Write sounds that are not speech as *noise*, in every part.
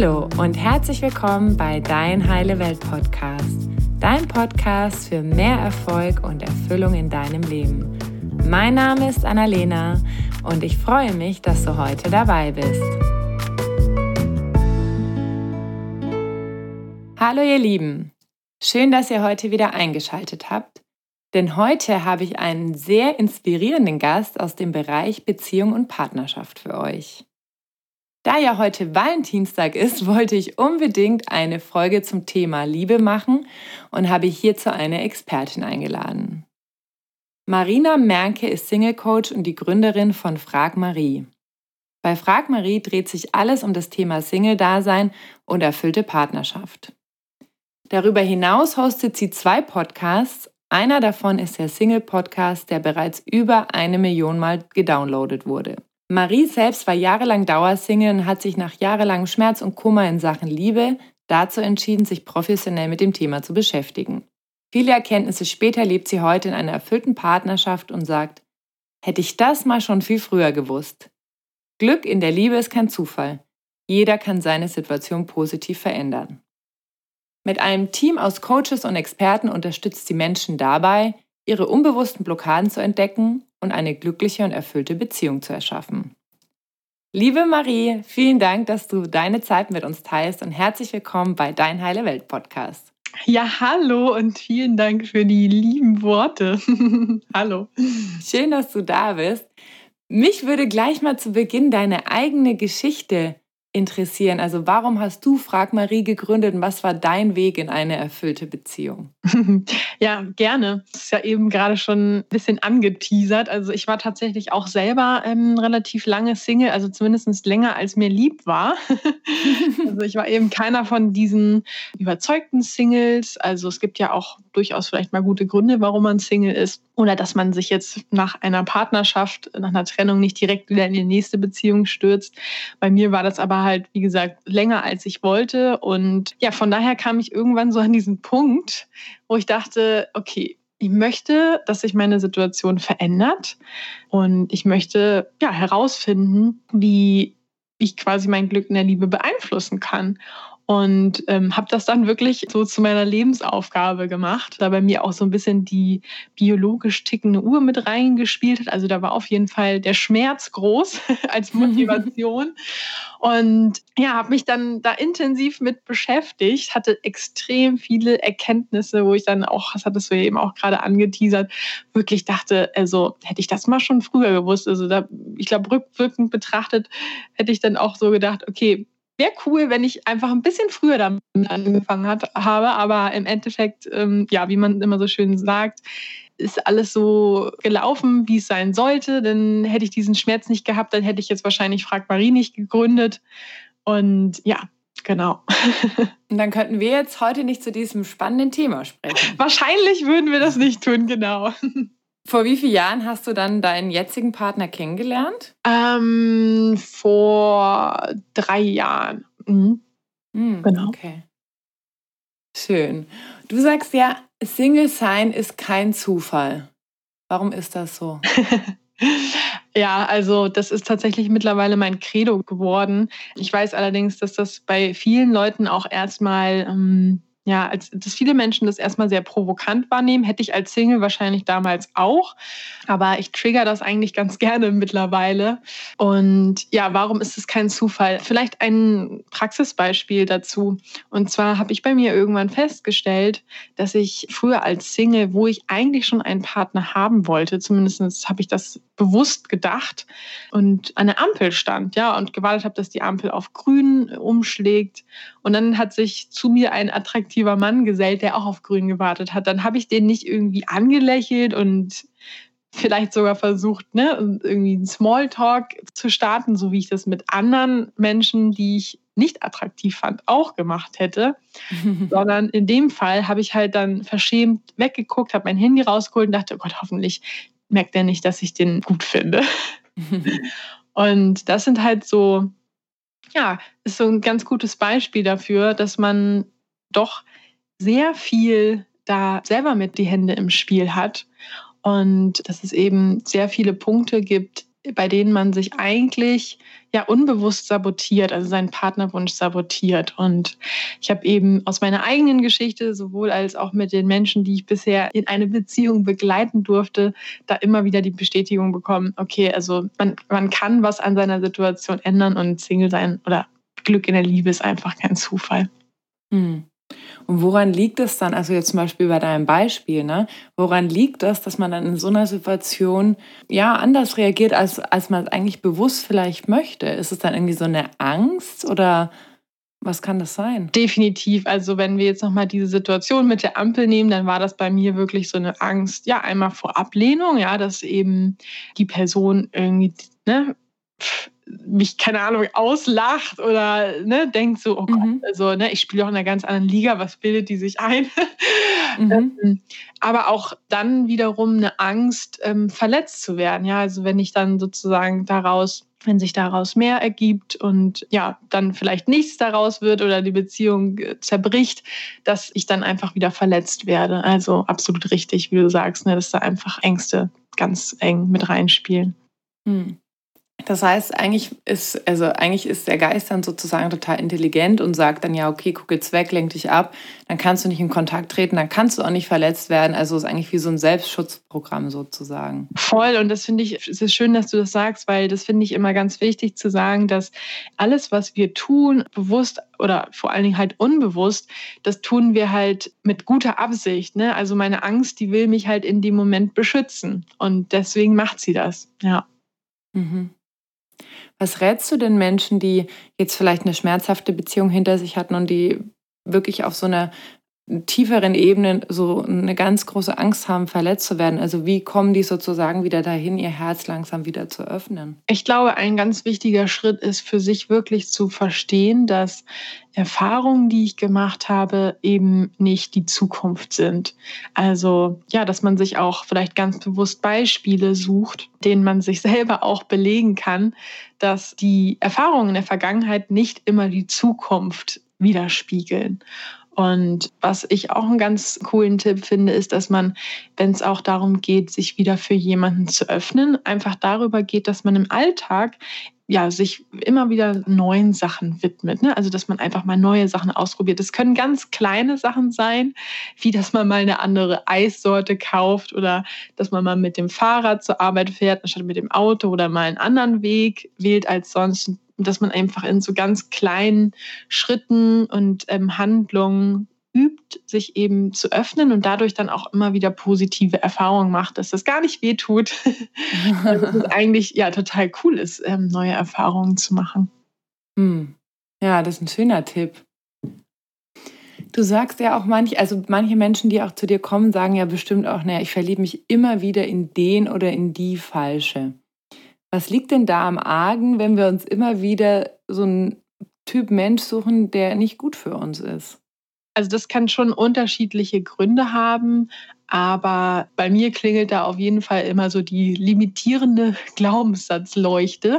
Hallo und herzlich willkommen bei Dein Heile Welt Podcast, dein Podcast für mehr Erfolg und Erfüllung in deinem Leben. Mein Name ist Annalena und ich freue mich, dass du heute dabei bist. Hallo ihr Lieben, schön, dass ihr heute wieder eingeschaltet habt, denn heute habe ich einen sehr inspirierenden Gast aus dem Bereich Beziehung und Partnerschaft für euch. Da ja heute Valentinstag ist, *laughs* wollte ich unbedingt eine Folge zum Thema Liebe machen und habe hierzu eine Expertin eingeladen. Marina Merke ist Single Coach und die Gründerin von Frag Marie. Bei Frag Marie dreht sich alles um das Thema Single-Dasein und erfüllte Partnerschaft. Darüber hinaus hostet sie zwei Podcasts. Einer davon ist der Single-Podcast, der bereits über eine Million Mal gedownloadet wurde. Marie selbst war jahrelang Dauersingle und hat sich nach jahrelangem Schmerz und Kummer in Sachen Liebe dazu entschieden, sich professionell mit dem Thema zu beschäftigen. Viele Erkenntnisse später lebt sie heute in einer erfüllten Partnerschaft und sagt, hätte ich das mal schon viel früher gewusst. Glück in der Liebe ist kein Zufall. Jeder kann seine Situation positiv verändern. Mit einem Team aus Coaches und Experten unterstützt sie Menschen dabei, ihre unbewussten Blockaden zu entdecken und eine glückliche und erfüllte Beziehung zu erschaffen. Liebe Marie, vielen Dank, dass du deine Zeit mit uns teilst und herzlich willkommen bei Dein Heile Welt Podcast. Ja, hallo und vielen Dank für die lieben Worte. *laughs* hallo. Schön, dass du da bist. Mich würde gleich mal zu Beginn deine eigene Geschichte interessieren. Also warum hast du Frag Marie gegründet und was war dein Weg in eine erfüllte Beziehung? *laughs* Ja, gerne. Das ist ja eben gerade schon ein bisschen angeteasert. Also ich war tatsächlich auch selber ähm, relativ lange Single, also zumindest länger als mir lieb war. *laughs* also ich war eben keiner von diesen überzeugten Singles. Also es gibt ja auch durchaus vielleicht mal gute Gründe, warum man Single ist. Oder dass man sich jetzt nach einer Partnerschaft, nach einer Trennung nicht direkt wieder in die nächste Beziehung stürzt. Bei mir war das aber halt, wie gesagt, länger als ich wollte. Und ja, von daher kam ich irgendwann so an diesen Punkt, wo ich dachte, okay, ich möchte, dass sich meine Situation verändert und ich möchte ja herausfinden, wie ich quasi mein Glück in der Liebe beeinflussen kann und ähm, habe das dann wirklich so zu meiner Lebensaufgabe gemacht, da bei mir auch so ein bisschen die biologisch tickende Uhr mit reingespielt hat. Also da war auf jeden Fall der Schmerz groß *laughs* als *laughs* Motivation. und ja, habe mich dann da intensiv mit beschäftigt, hatte extrem viele Erkenntnisse, wo ich dann auch, das hattest du ja eben auch gerade angeteasert, wirklich dachte, also hätte ich das mal schon früher gewusst. Also da, ich glaube, rückwirkend betrachtet hätte ich dann auch so gedacht, okay, wäre cool, wenn ich einfach ein bisschen früher damit angefangen hat, habe. Aber im Endeffekt, ähm, ja, wie man immer so schön sagt, ist alles so gelaufen, wie es sein sollte. Dann hätte ich diesen Schmerz nicht gehabt, dann hätte ich jetzt wahrscheinlich Frag Marie nicht gegründet. Und ja, genau. *laughs* Und dann könnten wir jetzt heute nicht zu diesem spannenden Thema sprechen. Wahrscheinlich würden wir das nicht tun, genau. *laughs* Vor wie vielen Jahren hast du dann deinen jetzigen Partner kennengelernt? Ähm, vor drei Jahren. Mhm. Mhm, genau. Okay. Schön. Du sagst ja, Single sein ist kein Zufall. Warum ist das so? *laughs* Ja, also das ist tatsächlich mittlerweile mein Credo geworden. Ich weiß allerdings, dass das bei vielen Leuten auch erstmal ähm, ja, als dass viele Menschen das erstmal sehr provokant wahrnehmen, hätte ich als Single wahrscheinlich damals auch. Aber ich trigger das eigentlich ganz *laughs* gerne mittlerweile. Und ja, warum ist es kein Zufall? Vielleicht ein Praxisbeispiel dazu. Und zwar habe ich bei mir irgendwann festgestellt, dass ich früher als Single, wo ich eigentlich schon einen Partner haben wollte, zumindest habe ich das bewusst gedacht und an der Ampel stand, ja, und gewartet habe, dass die Ampel auf grün umschlägt. Und dann hat sich zu mir ein attraktiver Mann gesellt, der auch auf grün gewartet hat. Dann habe ich den nicht irgendwie angelächelt und vielleicht sogar versucht, ne, irgendwie einen Smalltalk zu starten, so wie ich das mit anderen Menschen, die ich nicht attraktiv fand, auch gemacht hätte. *laughs* Sondern in dem Fall habe ich halt dann verschämt weggeguckt, habe mein Handy rausgeholt und dachte, oh Gott, hoffentlich merkt er nicht, dass ich den gut finde. *laughs* und das sind halt so, ja, ist so ein ganz gutes Beispiel dafür, dass man doch sehr viel da selber mit die Hände im Spiel hat und dass es eben sehr viele Punkte gibt, bei denen man sich eigentlich ja unbewusst sabotiert, also seinen Partnerwunsch sabotiert. Und ich habe eben aus meiner eigenen Geschichte, sowohl als auch mit den Menschen, die ich bisher in eine Beziehung begleiten durfte, da immer wieder die Bestätigung bekommen, okay, also man, man kann was an seiner Situation ändern und Single sein oder Glück in der Liebe ist einfach kein Zufall. Hm. Und woran liegt es dann, also jetzt zum Beispiel bei deinem Beispiel, ne? woran liegt das, dass man dann in so einer Situation ja anders reagiert, als, als man es eigentlich bewusst vielleicht möchte? Ist es dann irgendwie so eine Angst oder was kann das sein? Definitiv. Also wenn wir jetzt nochmal diese Situation mit der Ampel nehmen, dann war das bei mir wirklich so eine Angst, ja, einmal vor Ablehnung, ja, dass eben die Person irgendwie, ne, mich, keine Ahnung, auslacht oder ne, denkt so, oh Gott, mhm. also ne, ich spiele auch in einer ganz anderen Liga, was bildet die sich ein? *laughs* Mhm. Ähm, aber auch dann wiederum eine Angst, ähm, verletzt zu werden. Ja, also wenn ich dann sozusagen daraus wenn sich daraus mehr ergibt und ja, dann vielleicht nichts daraus wird oder die Beziehung äh, zerbricht, dass ich dann einfach wieder verletzt werde. Also absolut richtig, wie du sagst, ne, dass da einfach Ängste ganz eng mit reinspielen. Hm. Das heißt, eigentlich ist, also eigentlich ist der Geist dann sozusagen total intelligent und sagt dann, ja, okay, guck jetzt weg, lenk dich ab, dann kannst du nicht in Kontakt treten, dann kannst du auch nicht verletzt werden. Also ist eigentlich wie so ein Selbstschutzprogramm sozusagen. Voll, und das finde ich, es ist schön, dass du das sagst, weil das finde ich immer ganz wichtig zu sagen, dass alles, was wir tun, bewusst oder vor allen Dingen halt unbewusst, das tun wir halt mit guter Absicht. Ne? Also meine Angst, die will mich halt in dem Moment beschützen. Und deswegen macht sie das, ja. Mhm. Was rätst du den Menschen, die jetzt vielleicht eine schmerzhafte Beziehung hinter sich hatten und die wirklich auf so einer tieferen Ebene so eine ganz große Angst haben, verletzt zu werden? Also wie kommen die sozusagen wieder dahin, ihr Herz langsam wieder zu öffnen? Ich glaube, ein ganz wichtiger Schritt ist für sich wirklich zu verstehen, dass Erfahrungen, die ich gemacht habe, eben nicht die Zukunft sind. Also ja, dass man sich auch vielleicht ganz bewusst Beispiele sucht, denen man sich *laughs* selber auch belegen kann, dass die Erfahrungen in der Vergangenheit nicht immer die Zukunft widerspiegeln. Und was ich auch einen ganz coolen Tipp finde, ist, dass man, wenn es auch darum geht, sich wieder für jemanden zu öffnen, einfach darüber geht, dass man im Alltag ja, sich immer wieder neuen Sachen widmet. Ne? Also, dass man einfach mal neue Sachen ausprobiert. Das können ganz kleine Sachen sein, wie dass man mal eine andere Eissorte kauft oder dass man mal mit dem Fahrrad zur Arbeit fährt, anstatt mit dem Auto oder mal einen anderen Weg wählt als sonst dass man einfach in so ganz kleinen Schritten und ähm, Handlungen übt, sich eben zu öffnen und dadurch dann auch immer wieder positive Erfahrungen macht, dass das gar nicht weh tut. *laughs* dass es *laughs* eigentlich ja total cool ist, ähm, neue Erfahrungen zu machen. Hm. Ja, das ist ein schöner Tipp. Du sagst ja auch manche, also manche Menschen, die auch zu dir kommen, sagen ja bestimmt auch, naja, ich verliebe mich immer wieder in den oder in die Falsche. Was liegt denn da am Argen, wenn wir uns immer wieder so einen Typ Mensch suchen, der nicht gut für uns ist? Also das kann schon unterschiedliche Gründe haben, aber bei mir klingelt da auf jeden Fall immer so die limitierende *laughs* Glaubenssatzleuchte.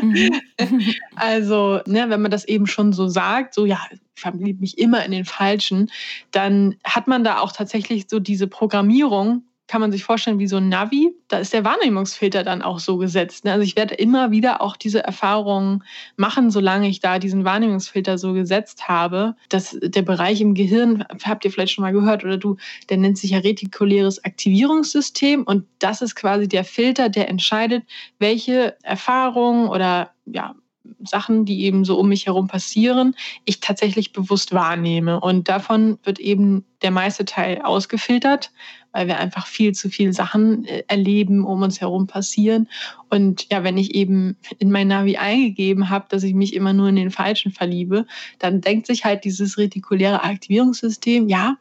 Mhm. *laughs* *laughs* also, ne, wenn man das eben schon so sagt, so ja, ich verliebe mich immer in den Falschen, dann hat man da auch tatsächlich so diese Programmierung, kann man sich vorstellen wie so ein Navi. Da ist der Wahrnehmungsfilter dann auch so gesetzt. Ne? Also ich werde immer wieder auch diese Erfahrungen machen, solange ich da diesen Wahrnehmungsfilter so gesetzt habe. Dass der Bereich im Gehirn, habt ihr vielleicht schon mal gehört, oder du, der nennt sich ja retikuläres Aktivierungssystem. Und das ist quasi der Filter, der entscheidet, welche Erfahrungen oder ja, Sachen, die eben so um mich herum passieren, ich tatsächlich bewusst wahrnehme. Und davon wird eben der meiste Teil ausgefiltert, weil wir einfach viel zu viel Sachen äh, erleben, um uns herum passieren. Und ja, wenn ich eben in mein Navi eingegeben habe, dass ich mich immer nur in den Falschen verliebe, dann denkt sich halt dieses retikuläre Aktivierungssystem, ja,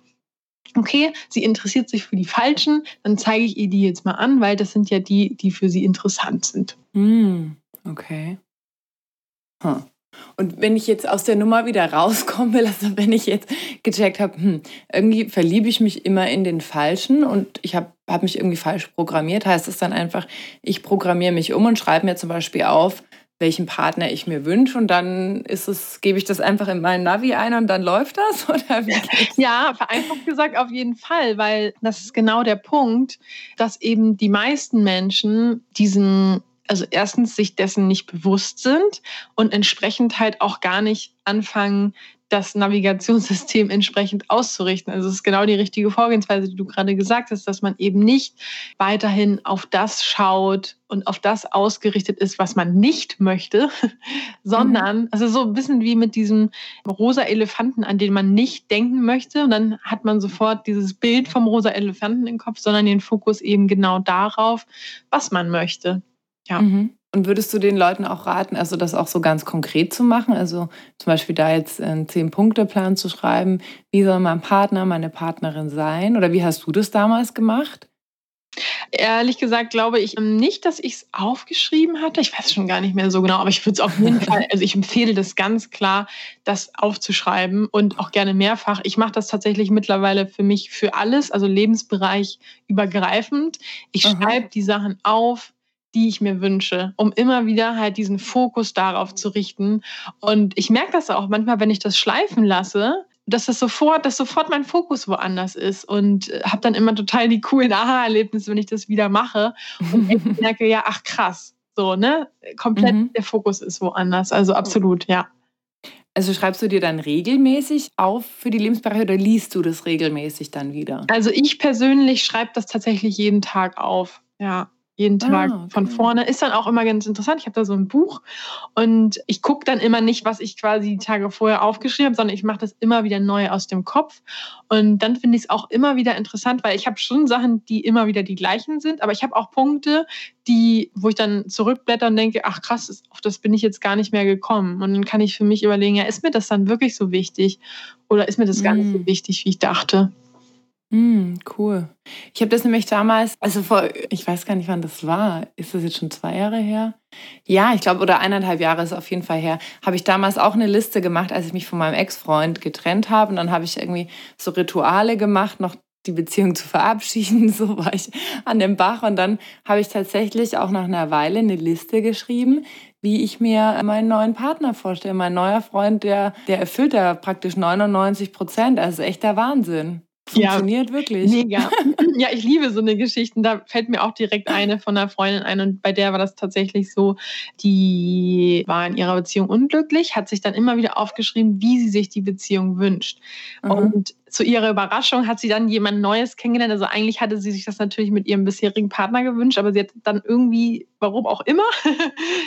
okay, sie interessiert sich für die Falschen, dann zeige ich ihr die jetzt mal an, weil das sind ja die, die für sie interessant sind. Mm, okay. Huh. Und wenn ich jetzt aus der Nummer wieder rauskomme, *laughs* also wenn ich jetzt gecheckt habe, hm, irgendwie verliebe ich mich immer in den Falschen und ich habe hab mich irgendwie falsch programmiert, heißt es dann einfach, ich programmiere mich um und schreibe mir zum Beispiel auf, welchen Partner ich mir wünsche und dann ist es, gebe ich das einfach in meinen Navi ein und dann läuft das? *laughs* Oder wie ja, vereinfacht gesagt auf jeden Fall, weil das ist genau der Punkt, dass eben die meisten Menschen diesen also erstens sich dessen nicht bewusst sind und entsprechend halt auch gar nicht anfangen, das Navigationssystem entsprechend auszurichten. Also es ist genau die richtige Vorgehensweise, die du gerade gesagt hast, dass man eben nicht weiterhin auf das schaut und auf das ausgerichtet ist, was man nicht möchte, *laughs* sondern, mhm. also so ein bisschen wie mit diesem rosa Elefanten, an den man nicht denken möchte. Und dann hat man sofort dieses Bild vom rosa Elefanten im Kopf, sondern den Fokus eben genau darauf, was man möchte. Ja. Mhm. Und würdest du den Leuten auch raten, also das auch so ganz konkret zu machen? Also zum Beispiel da jetzt einen Zehn-Punkte-Plan zu schreiben, wie soll mein Partner, meine Partnerin sein? Oder wie hast du das damals gemacht? Ehrlich gesagt glaube ich nicht, dass ich es aufgeschrieben hatte. Ich weiß schon gar nicht mehr so genau, aber ich würde es auf jeden *laughs* Fall, also ich empfehle das ganz klar, das aufzuschreiben und auch gerne mehrfach. Ich mache das tatsächlich mittlerweile für mich für alles, also Lebensbereich übergreifend. Ich schreibe die Sachen auf, die ich mir wünsche, um immer wieder halt diesen Fokus darauf zu richten. Und ich merke das auch manchmal, wenn ich das schleifen lasse, dass das sofort, dass sofort mein Fokus woanders ist und äh, habe dann immer total die coolen Aha-Erlebnisse, wenn ich das wieder mache und ich *laughs* merke, ja, ach krass, so, ne? Komplett mhm. der Fokus ist woanders. Also absolut, ja. Also schreibst du dir dann regelmäßig auf für die Lebensbereiche oder liest du das regelmäßig dann wieder? Also ich persönlich schreibe das tatsächlich jeden Tag auf. Ja jeden Tag ah, okay. von vorne. Ist dann auch immer ganz interessant. Ich habe da so ein Buch und ich gucke dann immer nicht, was ich quasi die Tage vorher aufgeschrieben habe, sondern ich mache das immer wieder neu aus dem Kopf. Und dann finde ich es auch immer wieder interessant, weil ich habe schon Sachen, die immer wieder die gleichen sind, aber ich habe auch Punkte, die, wo ich dann zurückblätter und denke, ach krass, auf das bin ich jetzt gar nicht mehr gekommen. Und dann kann ich für mich überlegen, ja, ist mir das dann wirklich so wichtig oder ist mir das gar nicht so mm. wichtig, wie ich dachte? Mm, cool. Ich habe das nämlich damals, also vor, ich weiß gar nicht, wann das war. Ist das jetzt schon zwei Jahre her? Ja, ich glaube, oder eineinhalb Jahre ist auf jeden Fall her. Habe ich damals auch eine Liste gemacht, als ich mich von meinem Ex-Freund getrennt habe. Und dann habe ich irgendwie so Rituale gemacht, noch die Beziehung zu verabschieden. *laughs* So war ich an dem Bach. Und dann habe ich tatsächlich auch nach einer Weile eine Liste geschrieben, wie ich mir meinen neuen Partner vorstelle. Mein neuer Freund, der, der erfüllt da praktisch 99 Prozent. Also echter Wahnsinn. Funktioniert ja, wirklich. *laughs* Mega. Ja, ich liebe so eine Geschichten. Da fällt mir auch direkt eine von einer Freundin ein und bei der war das tatsächlich so, die war in ihrer Beziehung unglücklich, hat sich dann immer wieder aufgeschrieben, wie sie sich die Beziehung wünscht. Mhm. Und zu ihrer Überraschung hat sie dann jemand Neues kennengelernt. Also eigentlich hatte sie sich das natürlich mit ihrem bisherigen Partner gewünscht, aber sie hat dann irgendwie, warum auch immer,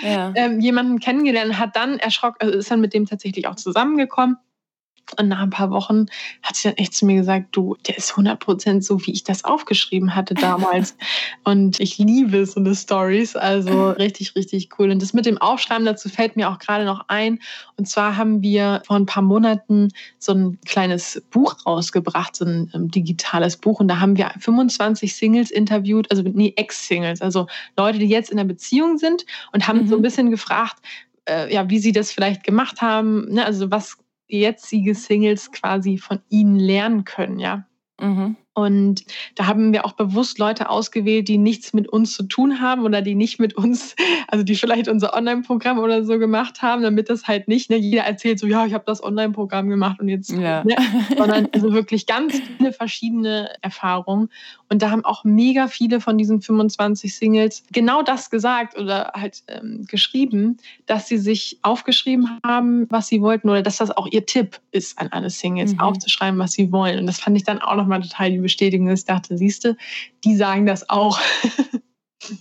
ja. *laughs* ähm, jemanden kennengelernt, hat dann erschrocken, also ist dann mit dem tatsächlich auch zusammengekommen und nach ein paar Wochen hat sie dann echt zu mir gesagt, du, der ist 100% so, wie ich das aufgeschrieben hatte damals. *laughs* und ich liebe so eine Stories, also richtig, richtig cool. Und das mit dem Aufschreiben dazu fällt mir auch gerade noch ein. Und zwar haben wir vor ein paar Monaten so ein kleines Buch rausgebracht, so ein ähm, digitales Buch. Und da haben wir 25 Singles interviewt, also nee, Ex-Singles, also Leute, die jetzt in einer Beziehung sind und haben mhm. so ein bisschen gefragt, äh, ja, wie sie das vielleicht gemacht haben, ne? also was jetzige Singles quasi von ihnen lernen können, ja. Mhm. Und da haben wir auch bewusst Leute ausgewählt, die nichts mit uns zu tun haben oder die nicht mit uns, *laughs* also die vielleicht unser Online-Programm oder so gemacht haben, damit das halt nicht, ne, jeder erzählt so, ja, ich habe das Online-Programm gemacht und jetzt, ja. ne, *laughs* sondern also wirklich ganz viele verschiedene Erfahrungen. Und da haben auch mega viele von diesen 25 Singles genau das gesagt oder halt ähm, geschrieben, dass sie sich aufgeschrieben haben, was sie wollten oder dass das auch ihr Tipp ist an alle Singles, mhm. aufzuschreiben, was sie wollen. Und das fand ich dann auch nochmal total die Bestätigung, dass ich dachte, siehste, die sagen das auch. *laughs*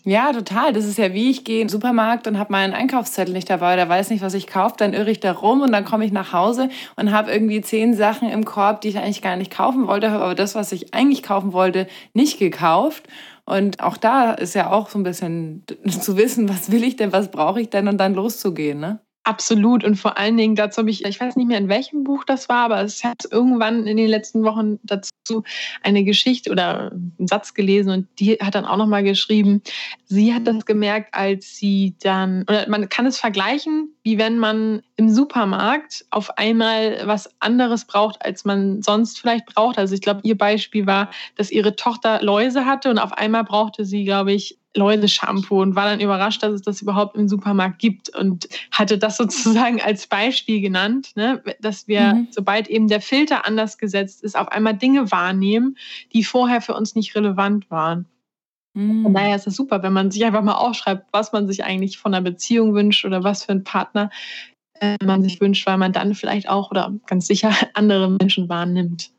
Ja, total. Das ist ja wie ich gehe in den Supermarkt und habe meinen Einkaufszettel nicht dabei oder weiß nicht, was ich kaufe, dann irre ich da rum und dann komme ich nach Hause und habe irgendwie zehn Sachen im Korb, die ich eigentlich gar nicht kaufen wollte, habe aber das, was ich eigentlich kaufen wollte, nicht gekauft. Und auch da ist ja auch so ein bisschen *laughs* zu wissen, was will ich denn, was brauche ich denn und dann loszugehen, ne? Absolut. Und vor allen Dingen, dazu habe ich, ich weiß nicht mehr, in welchem Buch das war, aber es hat irgendwann in den letzten Wochen dazu eine Geschichte oder einen Satz gelesen und die hat dann auch nochmal geschrieben, sie hat das gemerkt, als sie dann, oder man kann es vergleichen, wie wenn man im Supermarkt auf einmal was anderes braucht, als man sonst vielleicht braucht. Also ich glaube, ihr Beispiel war, dass ihre Tochter Läuse hatte und auf einmal brauchte sie, glaube ich, Läuse-Shampoo und war dann überrascht, dass es das überhaupt im Supermarkt gibt und hatte das *laughs* sozusagen als Beispiel genannt, ne? dass wir, mhm. sobald eben der Filter anders gesetzt ist, auf einmal Dinge wahrnehmen, die vorher für uns nicht relevant waren. Mhm. Von daher ist es super, wenn man sich einfach mal aufschreibt, was man sich eigentlich von einer Beziehung wünscht oder was für einen Partner äh, man sich wünscht, weil man dann vielleicht auch oder ganz sicher *laughs* andere Menschen wahrnimmt.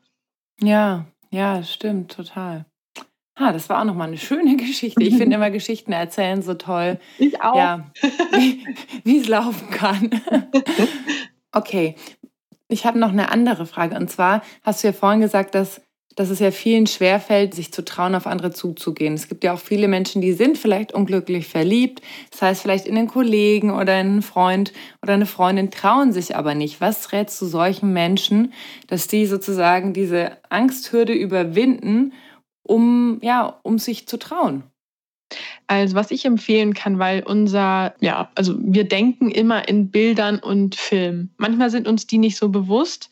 Ja, ja, stimmt, total. Ah, das war auch nochmal eine schöne *laughs* Geschichte. Ich finde immer Geschichten erzählen so toll. Ich auch. Ja, wie es laufen kann. *laughs* Okay, ich habe noch eine andere Frage. Und zwar hast du ja vorhin gesagt, dass dass es ja vielen schwerfällt, sich zu trauen, auf andere zuzugehen. Es gibt ja auch viele Menschen, die sind vielleicht unglücklich verliebt, das heißt vielleicht in einen Kollegen oder in einen Freund oder eine Freundin, trauen sich aber nicht. Was rätst du solchen Menschen, dass die sozusagen diese Angsthürde überwinden, um, ja, um sich zu trauen? Also was ich empfehlen kann, weil unser, ja, also wir denken immer in Bildern und Filmen. Manchmal sind uns die nicht so bewusst,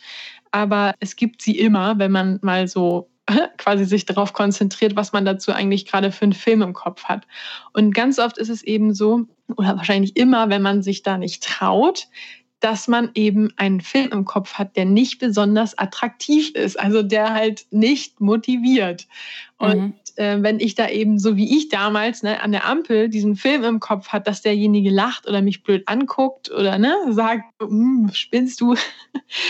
aber es gibt sie immer, wenn man mal so *laughs* quasi sich darauf konzentriert, was man dazu eigentlich gerade für einen Film im Kopf hat. Und ganz oft ist es eben so, oder wahrscheinlich immer, wenn man sich da nicht traut, dass man eben einen Film im Kopf hat, der nicht besonders attraktiv ist, also der halt nicht motiviert. Und mhm. äh, wenn ich da eben so wie ich damals ne, an der Ampel diesen Film im Kopf hat, dass derjenige lacht oder mich blöd anguckt oder ne, sagt, hm, spinnst du,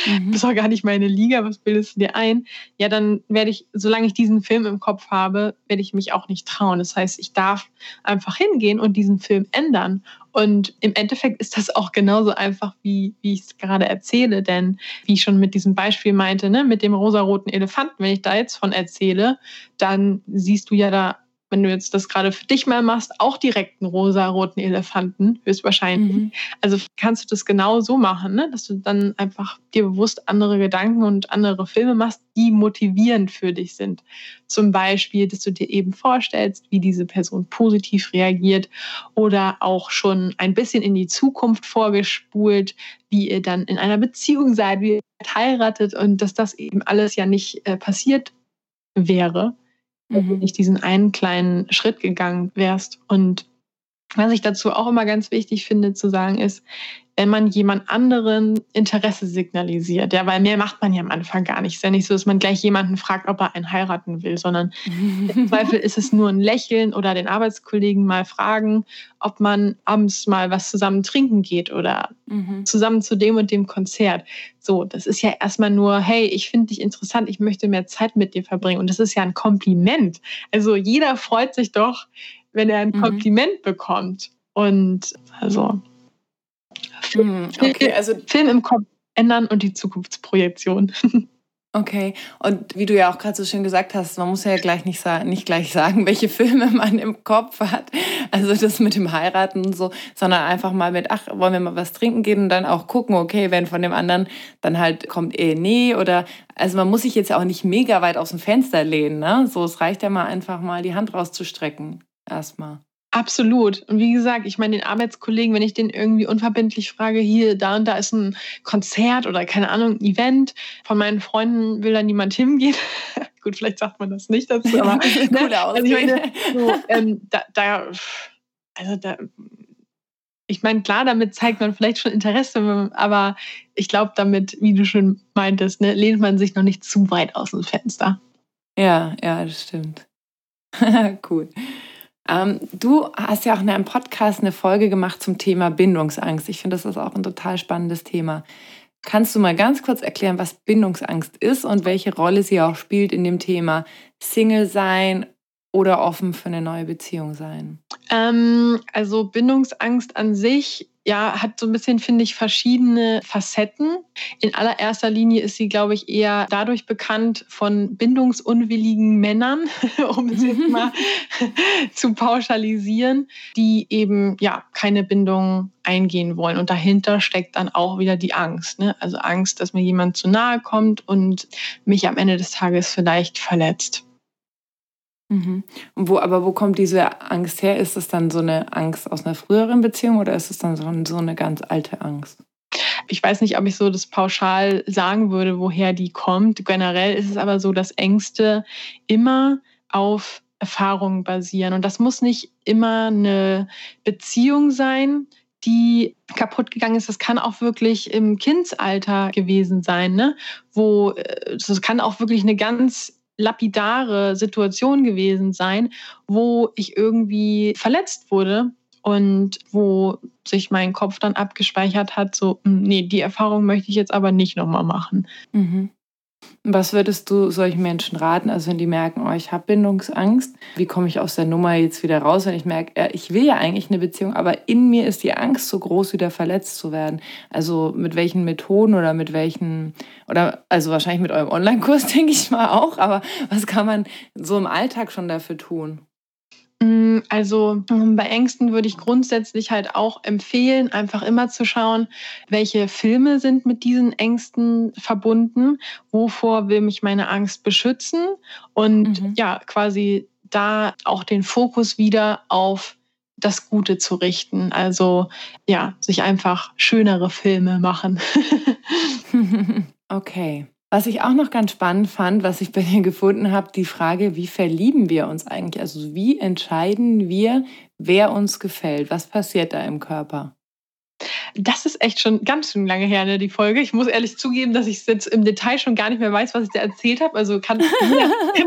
mhm. *laughs* bist doch gar nicht meine Liga, was bildest du dir ein? Ja, dann werde ich, solange ich diesen Film im Kopf habe, werde ich mich auch nicht trauen. Das heißt, ich darf einfach hingehen und diesen Film ändern und im Endeffekt ist das auch genauso einfach, wie, wie ich es gerade erzähle. Denn wie ich schon mit diesem Beispiel meinte, ne, mit dem rosaroten Elefanten, wenn ich da jetzt von erzähle, dann siehst du ja da wenn du jetzt das gerade für dich mal machst, auch direkt einen rosa-roten Elefanten, höchstwahrscheinlich. Mhm. Also kannst du das genau so machen, ne? dass du dann einfach dir bewusst andere Gedanken und andere Filme machst, die motivierend für dich sind. Zum Beispiel, dass du dir eben vorstellst, wie diese Person positiv reagiert oder auch schon ein bisschen in die Zukunft vorgespult, wie ihr dann in einer Beziehung seid, wie ihr heiratet und dass das eben alles ja nicht äh, passiert wäre mhm. nicht diesen einen kleinen Schritt gegangen wärst. Und was ich dazu auch immer ganz wichtig finde zu sagen ist, wenn man jemand anderen Interesse signalisiert, ja, weil mehr macht man ja am Anfang gar nicht. Es ist ja nicht so, dass man gleich jemanden fragt, ob er einen heiraten will, sondern *laughs* im Zweifel ist es nur ein Lächeln oder den Arbeitskollegen mal fragen, ob man abends mal was zusammen trinken geht oder mhm. zusammen zu dem und dem Konzert. So, das ist ja erstmal nur, hey, ich finde dich interessant, ich möchte mehr Zeit mit dir verbringen. Und das ist ja ein Kompliment. Also jeder freut sich doch, wenn er ein mhm. Kompliment bekommt. Und also hm, okay, also Film im Kopf ändern und die Zukunftsprojektion. *laughs* Okay, und wie du ja auch gerade so schön gesagt hast, man muss ja gleich nicht, sagen, nicht gleich sagen, *laughs* welche Filme man im Kopf hat. Also das mit dem Heiraten und so, sondern einfach mal mit, ach, wollen wir mal was trinken gehen und dann auch gucken, okay, wenn von dem anderen dann halt kommt eh nee oder, also man muss sich jetzt auch nicht mega weit aus dem Fenster lehnen, ne? So, es reicht ja mal einfach mal die Hand rauszustrecken. Erstmal. Absolut. Und wie gesagt, ich meine, den Arbeitskollegen, wenn ich den irgendwie unverbindlich frage, hier, da und da ist ein Konzert oder keine Ahnung, ein Event, von meinen Freunden will da niemand hingehen. *laughs* Gut, vielleicht sagt man das nicht dazu, aber *laughs* ne, also ich meine, so, ähm, da, da, also da, ich meine, klar, damit zeigt man vielleicht schon Interesse, aber ich glaube, damit, wie du schon meintest, ne, lehnt man sich noch nicht zu weit aus dem Fenster. Ja, ja, das stimmt. *laughs* cool. Ähm, du hast ja auch in einem Podcast eine Folge gemacht zum Thema Bindungsangst. Ich finde, das ist auch ein total spannendes Thema. Kannst du mal ganz kurz erklären, was Bindungsangst ist und welche Rolle sie auch spielt in dem Thema Single sein oder offen für eine neue Beziehung sein? Ähm, also Bindungsangst an sich ja, hat so ein bisschen, finde ich, verschiedene Facetten. In allererster Linie ist sie, glaube ich, eher dadurch bekannt von bindungsunwilligen Männern, *laughs* um es jetzt mal *laughs* zu pauschalisieren, die eben ja keine Bindung eingehen wollen. Und dahinter steckt dann auch wieder die Angst. Ne? Also Angst, dass mir jemand zu nahe kommt und mich am Ende des Tages vielleicht verletzt. Mhm. Und wo, aber wo kommt diese Angst her? Ist es dann so eine Angst aus einer früheren Beziehung oder ist es dann so, so eine ganz alte Angst? Ich weiß nicht, ob ich so das pauschal sagen würde, woher die kommt. Generell ist es aber so, dass Ängste immer auf Erfahrungen basieren. Und das muss nicht immer eine Beziehung sein, die kaputt gegangen ist. Das kann auch wirklich im Kindsalter gewesen sein, ne? wo äh, das kann auch wirklich eine ganz lapidare Situation gewesen sein, wo ich irgendwie verletzt wurde und wo sich mein Kopf dann abgespeichert hat, so, hm, nee, die Erfahrung möchte ich jetzt aber nicht nochmal machen. Mhm. Was würdest du solchen Menschen raten, also wenn die merken, oh, ich habe Bindungsangst, wie komme ich aus der Nummer jetzt wieder raus, wenn ich merke, ich will ja eigentlich eine Beziehung, aber in mir ist die Angst so groß, wieder verletzt zu werden. Also mit welchen Methoden oder mit welchen, oder also wahrscheinlich mit eurem Online-Kurs, *laughs* denke ich mal auch, aber was kann man so im Alltag schon dafür tun? Mm, also ähm, bei Ängsten würde ich grundsätzlich halt auch empfehlen, einfach immer zu schauen, welche Filme sind mit diesen Ängsten verbunden, wovor will mich meine Angst beschützen und mhm. ja, quasi da auch den Fokus wieder auf das Gute zu richten. Also ja, sich einfach schönere Filme machen. *laughs* *laughs* okay. Was ich auch noch ganz spannend fand, was ich bei dir gefunden habe, die Frage, wie verlieben wir uns eigentlich? Also wie entscheiden wir, wer uns gefällt? Was passiert da im Körper? Das ist echt schon ganz schön lange her, ne, die Folge. Ich muss ehrlich zugeben, dass ich es jetzt im Detail schon gar nicht mehr weiß, was ich da erzählt habe. Also kann ich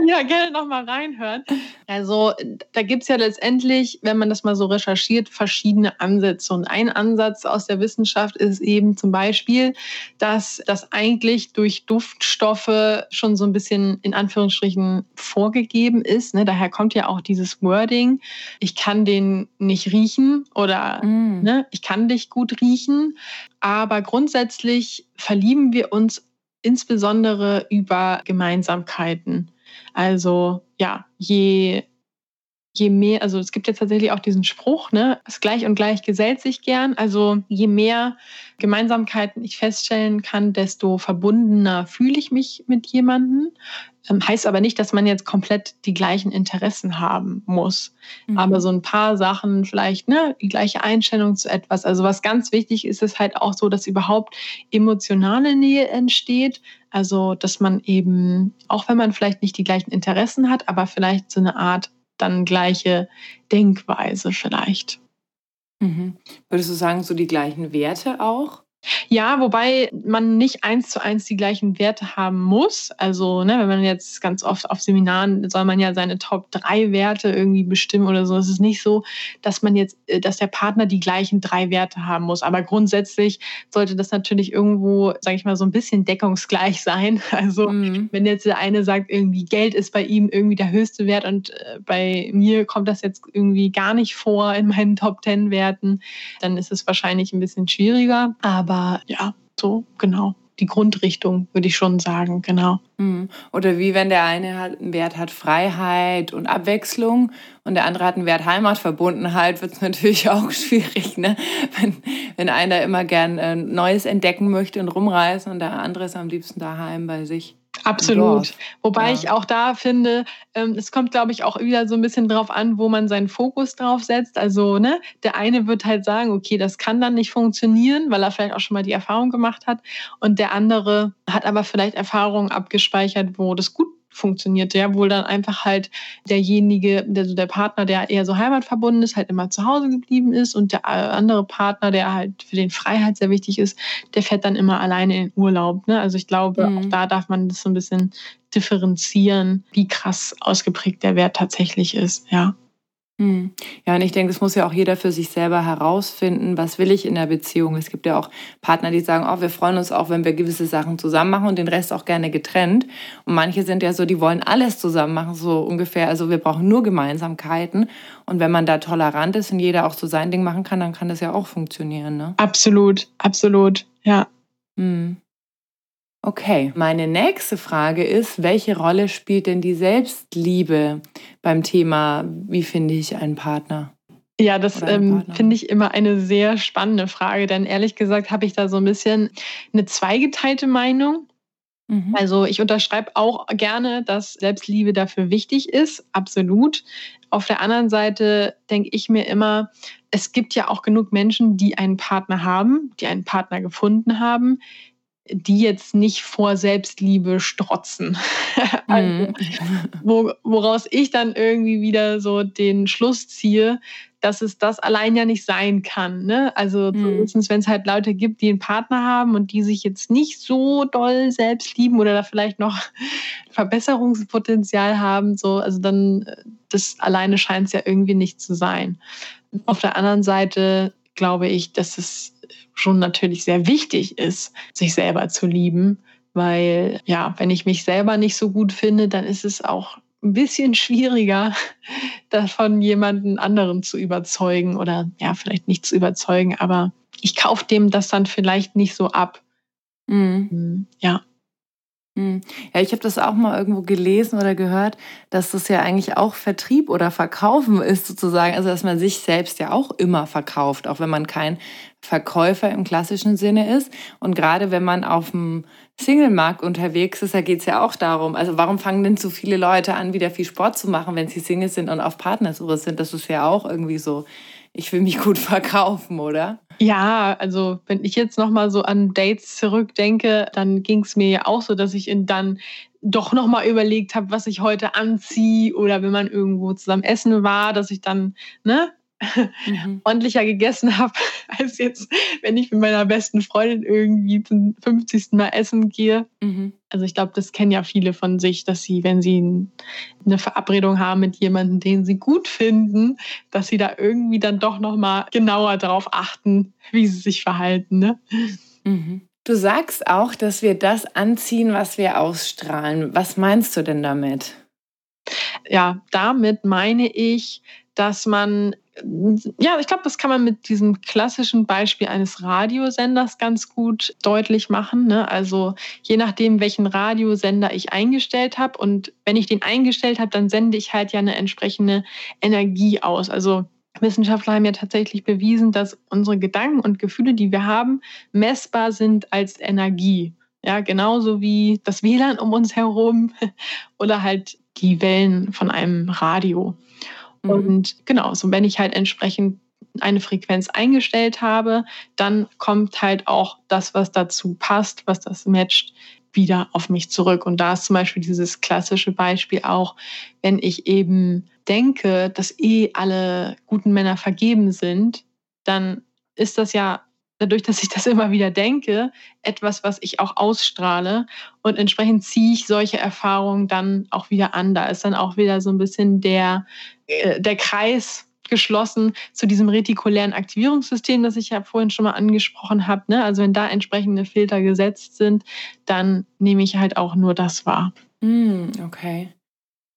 ja, gerne nochmal reinhören. Also da gibt es ja letztendlich, wenn man das mal so recherchiert, verschiedene Ansätze. Und ein Ansatz aus der Wissenschaft ist eben zum Beispiel, dass das eigentlich durch Duftstoffe schon so ein bisschen in Anführungsstrichen vorgegeben ist. Ne? Daher kommt ja auch dieses Wording, ich kann den nicht riechen oder mm. ne, ich kann dich gut riechen riechen. Aber grundsätzlich verlieben wir uns insbesondere über Gemeinsamkeiten. Also ja, je, je mehr, also es gibt jetzt tatsächlich auch diesen Spruch, ne, es gleich und gleich gesellt sich gern. Also je mehr Gemeinsamkeiten ich feststellen kann, desto verbundener fühle ich mich mit jemandem. Ähm, heißt aber nicht, dass man jetzt komplett die gleichen Interessen haben muss. Mhm. Aber so ein paar Sachen, vielleicht ne, die gleiche Einstellung zu etwas. Also was ganz wichtig ist, ist halt auch so, dass überhaupt emotionale Nähe entsteht. Also dass man eben, auch wenn man vielleicht nicht die gleichen Interessen hat, aber vielleicht so eine Art dann gleiche Denkweise vielleicht. Mhm. Würdest du sagen, so die gleichen Werte auch? Ja, wobei man nicht eins zu eins die gleichen Werte haben muss. Also, ne, wenn man jetzt ganz oft auf Seminaren soll man ja seine Top 3 Werte irgendwie bestimmen oder so. Es ist nicht so, dass man jetzt, äh, dass der Partner die gleichen drei Werte haben muss. Aber grundsätzlich sollte das natürlich irgendwo, sage ich mal, so ein bisschen deckungsgleich sein. *laughs* Also, mhm. wenn jetzt der eine sagt, irgendwie Geld ist bei ihm irgendwie der höchste Wert und äh, bei mir kommt das jetzt irgendwie gar nicht vor in meinen Top 10 Werten, dann ist es wahrscheinlich ein bisschen schwieriger. Aber aber ja, so genau. Die Grundrichtung würde ich schon sagen, genau. Mhm. Oder wie wenn der eine einen Wert hat Freiheit und Abwechslung und der andere hat einen Wert Heimatverbundenheit, wird es *laughs* natürlich auch schwierig, ne? wenn, wenn einer immer gern äh, Neues entdecken möchte und rumreisen und der andere ist am liebsten daheim bei sich. Absolut. Wobei ja. ich auch da finde, ähm, es kommt, glaube ich, auch wieder so ein bisschen drauf an, wo man seinen Fokus drauf setzt. Also, ne, der eine wird halt sagen, okay, das kann dann nicht funktionieren, weil er vielleicht auch schon mal die Erfahrung gemacht hat. Und der andere hat aber vielleicht Erfahrungen abgespeichert, wo das gut funktioniert, ja, wohl dann einfach halt derjenige, der, der Partner, der eher so heimatverbunden ist, halt immer zu Hause geblieben ist und der andere Partner, der halt für den Freiheit sehr wichtig ist, der fährt dann immer alleine in den Urlaub. Ne? Also ich glaube, mhm. auch da darf man das so ein bisschen differenzieren, wie krass ausgeprägt der Wert tatsächlich ist, ja. Hm. Ja, und ich denke, das muss ja auch jeder für sich selber herausfinden, was will ich in der Beziehung. Es gibt ja auch Partner, die sagen, oh, wir freuen uns auch, wenn wir gewisse Sachen zusammen machen und den Rest auch gerne getrennt. Und manche sind ja so, die wollen alles zusammen machen, so ungefähr. Also wir brauchen nur Gemeinsamkeiten. Und wenn man da tolerant ist und jeder auch so sein Ding machen kann, dann kann das ja auch funktionieren. Ne? Absolut, absolut, ja. Hm. Okay, meine nächste Frage ist, welche Rolle spielt denn die Selbstliebe beim Thema, wie finde ich einen Partner? Ja, das ähm, finde ich immer eine sehr spannende Frage, denn ehrlich gesagt habe ich da so ein bisschen eine zweigeteilte Meinung. Mhm. Also ich unterschreibe auch gerne, dass Selbstliebe dafür wichtig ist, absolut. Auf der anderen Seite denke ich mir immer, es gibt ja auch genug Menschen, die einen Partner haben, die einen Partner gefunden haben, die jetzt nicht vor Selbstliebe strotzen. *laughs* also, mhm. wo, woraus ich dann irgendwie wieder so den Schluss ziehe, dass es das allein ja nicht sein kann. Ne? Also mhm. wenn es halt Leute gibt, die einen Partner haben und die sich jetzt nicht so doll selbst lieben oder da vielleicht noch *laughs* Verbesserungspotenzial haben, so, also dann äh, das alleine scheint es ja irgendwie nicht zu sein. Auf der anderen Seite glaube ich, dass es schon natürlich sehr wichtig ist, sich selber zu lieben, weil ja, wenn ich mich selber nicht so gut finde, dann ist es auch ein bisschen schwieriger, *laughs* davon jemanden anderen zu überzeugen oder ja, vielleicht nicht zu überzeugen, aber ich kaufe dem das dann vielleicht nicht so ab. Mhm. Hm, ja. Hm. Ja, ich habe das auch mal irgendwo gelesen oder gehört, dass das ja eigentlich auch Vertrieb oder Verkaufen ist sozusagen. Also dass man sich selbst ja auch immer verkauft, auch wenn man kein Verkäufer im klassischen Sinne ist. Und gerade wenn man auf dem Single-Markt unterwegs ist, da geht es ja auch darum. Also warum fangen denn so viele Leute an, wieder viel Sport zu machen, wenn sie Single sind und auf Partnersuche sind? Das ist ja auch irgendwie so, ich will mich gut *laughs* verkaufen, oder? Ja, also wenn ich jetzt nochmal so an Dates zurückdenke, dann ging es mir ja auch so, dass ich dann doch nochmal überlegt habe, was ich heute anziehe oder wenn man irgendwo zusammen essen war, dass ich dann ne, mhm. ordentlicher gegessen habe, *laughs* als jetzt, wenn ich mit meiner besten Freundin irgendwie zum 50. Mal essen gehe. Mhm. Also ich glaube, das kennen ja viele von sich, dass sie, wenn sie eine Verabredung haben mit jemandem, den sie gut finden, dass sie da irgendwie dann doch nochmal genauer darauf achten, wie sie sich verhalten. Ne? Mhm. Du sagst auch, dass wir das anziehen, was wir ausstrahlen. Was meinst du denn damit? Ja, damit meine ich, dass man ja, ich glaube, das kann man mit diesem klassischen Beispiel eines Radiosenders ganz gut deutlich machen. Ne? Also je nachdem, welchen Radiosender ich eingestellt habe und wenn ich den eingestellt habe, dann sende ich halt ja eine entsprechende Energie aus. Also Wissenschaftler haben ja tatsächlich bewiesen, dass unsere Gedanken und Gefühle, die wir haben, messbar sind als Energie. Ja, genauso wie das WLAN um uns herum *laughs* oder halt die Wellen von einem Radio. Mhm. Und genau, so wenn ich halt entsprechend eine Frequenz eingestellt habe, dann kommt halt auch das, was dazu passt, was das matcht, wieder auf mich zurück. Und da ist zum Beispiel dieses klassische Beispiel auch, wenn ich eben denke, dass eh alle guten Männer vergeben sind, dann ist das ja dadurch, dass ich das immer wieder denke, etwas, was ich auch ausstrahle. Und entsprechend ziehe ich solche Erfahrungen dann auch wieder an. Da ist dann auch wieder so ein bisschen der, äh, der Kreis geschlossen zu diesem retikulären Aktivierungssystem, das ich ja vorhin schon mal angesprochen habe. Ne? Also wenn da entsprechende Filter gesetzt sind, dann nehme ich halt auch nur das wahr. Mm, okay.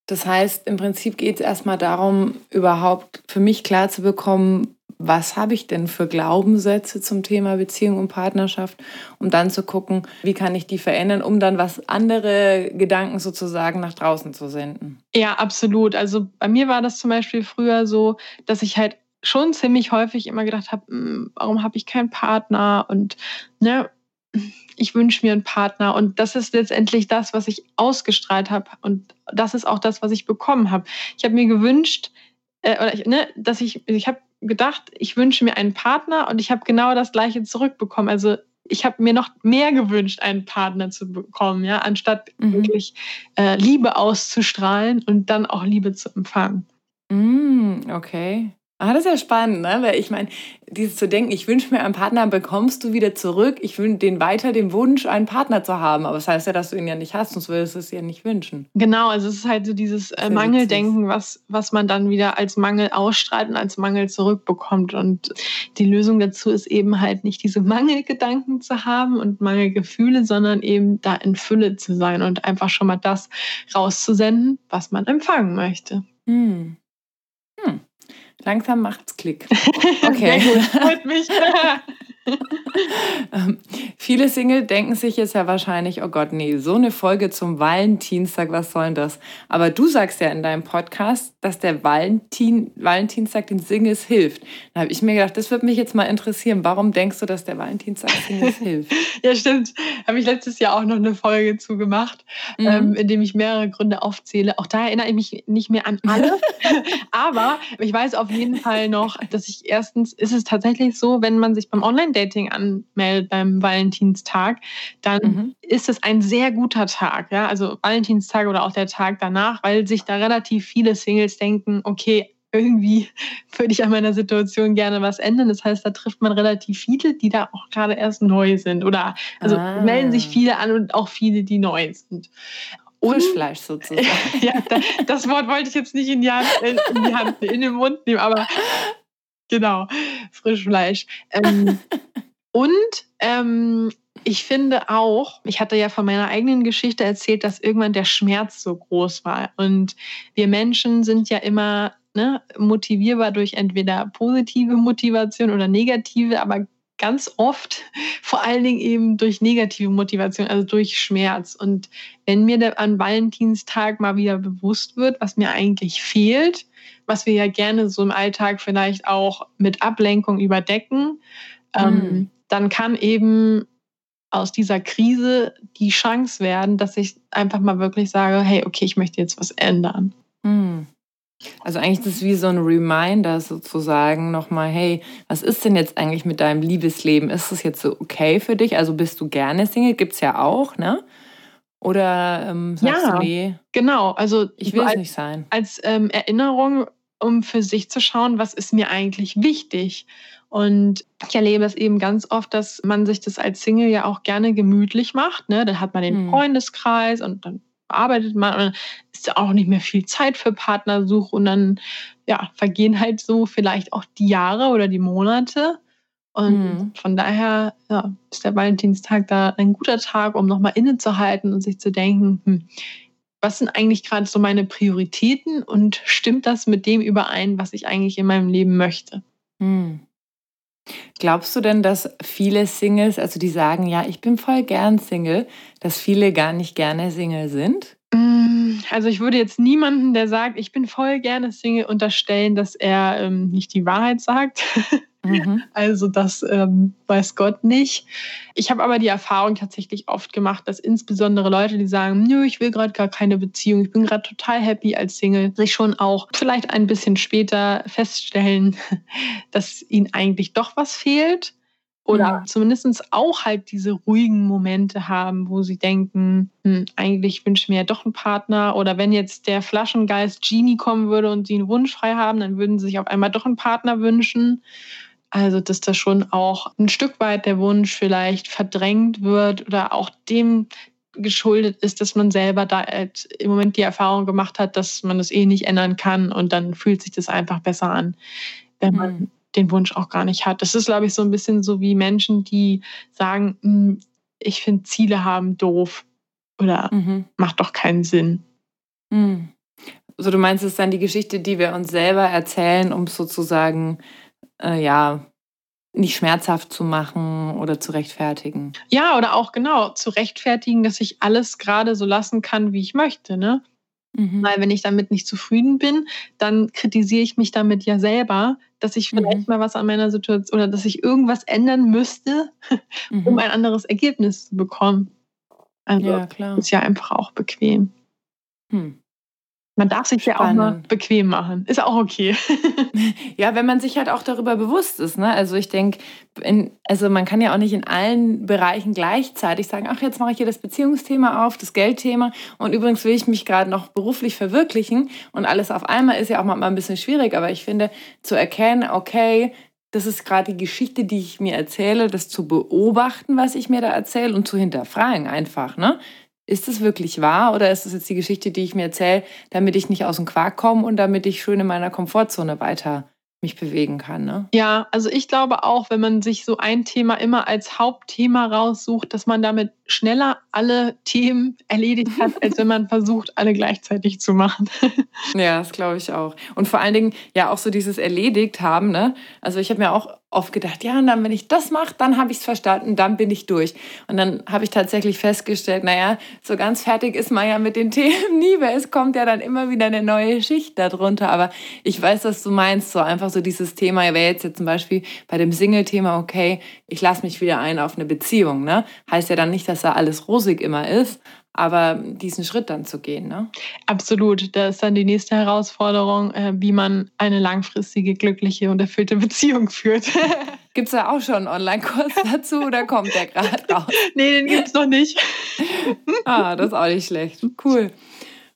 Das heißt, im Prinzip geht es erstmal darum, überhaupt für mich klar zu bekommen, was habe ich denn für Glaubenssätze zum Thema Beziehung und Partnerschaft, um dann zu gucken, wie kann ich die verändern, um dann was andere Gedanken sozusagen nach draußen zu senden. Ja, absolut. Also bei mir war das zum Beispiel früher so, dass ich halt schon ziemlich häufig immer gedacht habe, hm, warum habe ich keinen Partner und ne, ich wünsche mir einen Partner und das ist letztendlich das, was ich ausgestrahlt habe und das ist auch das, was ich bekommen habe. Ich habe mir gewünscht, äh, oder ich, ne, dass ich, ich habe gedacht, ich wünsche mir einen Partner und ich habe genau das gleiche zurückbekommen. Also ich habe mir noch mehr gewünscht, einen Partner zu bekommen, ja, anstatt mhm. wirklich äh, Liebe auszustrahlen und dann auch Liebe zu empfangen. Mm, okay. Ah, das ist ja spannend, ne? Weil ich meine, dieses zu denken, ich wünsche mir einen Partner, bekommst du wieder zurück. Ich wünsche den weiter den Wunsch, einen Partner zu haben. Aber das heißt ja, dass du ihn ja nicht hast, sonst würdest du es ja nicht wünschen. Genau, also es ist halt so dieses äh, Mangeldenken, was, was man dann wieder als Mangel ausstrahlt und als Mangel zurückbekommt. Und die Lösung dazu ist eben halt nicht diese Mangelgedanken zu haben und Mangelgefühle, sondern eben da in Fülle zu sein und einfach schon mal das rauszusenden, was man empfangen möchte. Hm. Hm. Langsam macht's Klick. *laughs* Okay. *laughs* Freut mich. *laughs* *laughs* ähm, viele Single denken sich jetzt ja wahrscheinlich, oh Gott, nee, so eine Folge zum Valentinstag, was soll denn das? Aber du sagst ja in deinem Podcast, dass der Valentin, Valentinstag den Singles hilft. Da habe ich mir gedacht, das würde mich jetzt mal interessieren. Warum denkst du, dass der Valentinstag Singles *laughs* hilft? ja, stimmt. Habe ich letztes Jahr auch noch eine Folge zu gemacht, mhm. ähm, in dem ich mehrere Gründe aufzähle. Auch da erinnere ich mich nicht mehr an alle. *laughs* Aber ich weiß auf jeden Fall noch, dass ich erstens, ist es tatsächlich so, wenn man sich beim Online- Online-Dating anmeldet beim Valentinstag, dann mhm. ist es ein sehr guter Tag. Ja? Also Valentinstag oder auch der Tag danach, weil sich da relativ viele Singles denken, okay, irgendwie *laughs* würde ich an meiner Situation gerne was ändern. Das heißt, da trifft man relativ viele, die da auch gerade erst neu sind. Oder also ah. melden sich viele an und auch viele, die neu sind. Und, *laughs* sozusagen. ja, das Wort wollte ich jetzt nicht in die Hand, in, die Hand, in den Mund nehmen, aber genau, Frischfleisch. Ähm, *laughs* und ähm, ich finde auch, ich hatte ja von meiner eigenen Geschichte erzählt, dass irgendwann der Schmerz so groß war. Und wir Menschen sind ja immer ne, motivierbar durch entweder positive Motivation oder negative, aber ganz oft vor allen Dingen eben durch negative Motivation, also durch Schmerz. Und wenn mir an Valentinstag mal wieder bewusst wird, was mir eigentlich fehlt, was wir ja gerne so im Alltag vielleicht auch mit Ablenkung überdecken, mhm. ähm, dann kann eben aus dieser Krise die Chance werden, dass ich einfach mal wirklich sage, hey, okay, ich möchte jetzt was ändern. Mhm. Also eigentlich ist es wie so ein Reminder sozusagen nochmal, hey, was ist denn jetzt eigentlich mit deinem Liebesleben? Ist es jetzt so okay für dich? Also bist du gerne Single? Gibt es ja auch, ne? Oder ähm, sagst ja, du, nee? Genau, also ich will es nicht sein. Als ähm, Erinnerung, um für sich zu schauen, was ist mir eigentlich wichtig? Und ich erlebe es eben ganz oft, dass man sich das als Single ja auch gerne gemütlich macht. Ne? Dann hat man den hm. Freundeskreis und dann arbeitet man und dann ist ja auch nicht mehr viel Zeit für Partnersuche und dann ja, vergehen halt so vielleicht auch die Jahre oder die Monate. Und mhm. von daher ja, ist der Valentinstag da ein guter Tag, um nochmal innezuhalten und sich zu denken, hm, was sind eigentlich gerade so meine Prioritäten und stimmt das mit dem überein, was ich eigentlich in meinem Leben möchte? Mhm. Glaubst du denn, dass viele Singles, also die sagen, ja, ich bin voll gern Single, dass viele gar nicht gerne Single sind? Mm, also ich würde jetzt niemanden, der sagt, ich bin voll gerne Single, unterstellen, dass er ähm, nicht die Wahrheit sagt. *laughs* Mhm. *laughs* Also das ähm, weiß Gott nicht. Ich habe aber die Erfahrung tatsächlich oft gemacht, dass insbesondere Leute, die sagen, nö, ich will gerade gar keine Beziehung, ich bin gerade total happy als Single, sich schon auch vielleicht ein bisschen später feststellen, *laughs* dass ihnen eigentlich doch was fehlt. Oder ja. zumindest auch halt diese ruhigen Momente haben, wo sie denken, hm, eigentlich wünsche ich mir ja doch einen Partner. Oder wenn jetzt der Flaschengeist Genie kommen würde und sie einen Wunsch frei haben, dann würden sie sich auf einmal doch einen Partner wünschen. Also, dass da schon auch ein Stück weit der Wunsch vielleicht verdrängt wird oder auch dem geschuldet ist, dass man selber da halt im Moment die Erfahrung gemacht hat, dass man das eh nicht ändern kann und dann fühlt sich das einfach besser an, wenn man mhm. den Wunsch auch gar nicht hat. Das ist, glaube ich, so ein bisschen so wie Menschen, die sagen, hm, ich finde Ziele haben doof oder mhm. macht doch keinen Sinn. Mhm. Also du meinst, es ist dann die Geschichte, die wir uns selber erzählen, um sozusagen äh, ja, nicht schmerzhaft zu machen oder zu rechtfertigen. Ja, oder auch genau zu rechtfertigen, dass ich alles gerade so lassen kann, wie ich möchte. Ne? Mhm. Weil wenn ich damit nicht zufrieden bin, dann kritisiere ich mich damit ja selber, dass ich vielleicht mhm. mal was an meiner Situation oder dass ich irgendwas ändern müsste, *laughs* mhm. um ein anderes Ergebnis zu bekommen. Also ja, klar. ist ja einfach auch bequem. Hm. Man darf sich Spannend. ja auch mal bequem machen. Ist auch okay. *laughs* ja, wenn man sich halt auch darüber bewusst ist. Ne? Also ich denke, also man kann ja auch nicht in allen Bereichen gleichzeitig sagen, ach, jetzt mache ich hier das Beziehungsthema auf, das Geldthema und übrigens will ich mich gerade noch beruflich verwirklichen und alles auf einmal ist ja auch mal ein bisschen schwierig, aber ich finde, zu erkennen, okay, das ist gerade die Geschichte, die ich mir erzähle, das zu beobachten, was ich mir da erzähle und zu hinterfragen einfach. Ne? Ist es wirklich wahr oder ist es jetzt die Geschichte, die ich mir erzähle, damit ich nicht aus dem Quark komme und damit ich schön in meiner Komfortzone weiter mich bewegen kann. Ne? Ja, also ich glaube auch, wenn man sich so ein Thema immer als Hauptthema raussucht, dass man damit schneller alle Themen erledigt hat, als wenn man versucht, alle gleichzeitig zu machen. *laughs* ja, das glaube ich auch. Und vor allen Dingen ja auch so dieses erledigt haben. Ne? Also ich habe mir auch oft gedacht, ja, und dann, wenn ich das mache, dann habe ich es verstanden, dann bin ich durch. Und dann habe ich tatsächlich festgestellt, naja, so ganz fertig ist man ja mit den *laughs* Themen nie, weil es kommt ja dann immer wieder eine neue Schicht darunter. Aber ich weiß, was du meinst, so einfach so dieses Thema, wäre jetzt, jetzt zum Beispiel bei dem Single-Thema, okay, ich lasse mich wieder ein auf eine Beziehung. Ne? Heißt ja dann nicht, dass da alles rosig immer ist, aber diesen Schritt dann zu gehen, ne? Absolut. Da ist dann die nächste Herausforderung, äh, wie man eine langfristige, glückliche und erfüllte *laughs* Beziehung führt. *laughs* Gibt es da auch schon einen Online-Kurs dazu oder kommt der gerade raus? *laughs* nee, den gibt es noch nicht. ah, das ist auch nicht schlecht. Cool.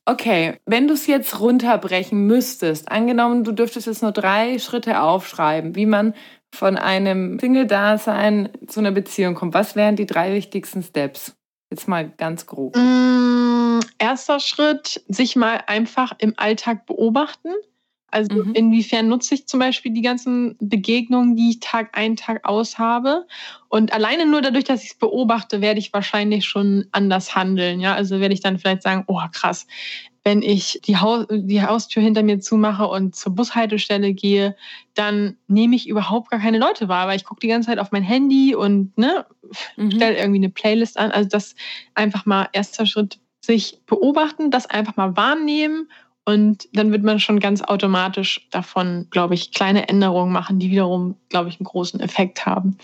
Okay, wenn du es jetzt runterbrechen müsstest, angenommen, du dürftest jetzt nur drei Schritte aufschreiben, wie man von einem Single-Dasein zu einer Beziehung kommt, was wären die drei wichtigsten Steps? Jetzt mal ganz grob. Mm, erster Schritt, sich mal einfach im Alltag beobachten. Also mhm. inwiefern nutze ich zum Beispiel die ganzen Begegnungen, die ich Tag ein, Tag aus habe. Und alleine nur dadurch, dass ich es beobachte, werde ich wahrscheinlich schon anders handeln. Ja, also werde ich dann vielleicht sagen, oh krass, wenn ich die, Haus die Haustür hinter mir zumache und zur Bushaltestelle gehe, dann nehme ich überhaupt gar keine Leute wahr, weil ich gucke die ganze Zeit auf mein Handy und ne, mhm. stelle irgendwie eine Playlist an. Also das einfach mal erster Schritt, sich beobachten, das einfach mal wahrnehmen und dann wird man schon ganz automatisch davon, glaube ich, kleine Änderungen machen, die wiederum, glaube ich, einen großen Effekt haben.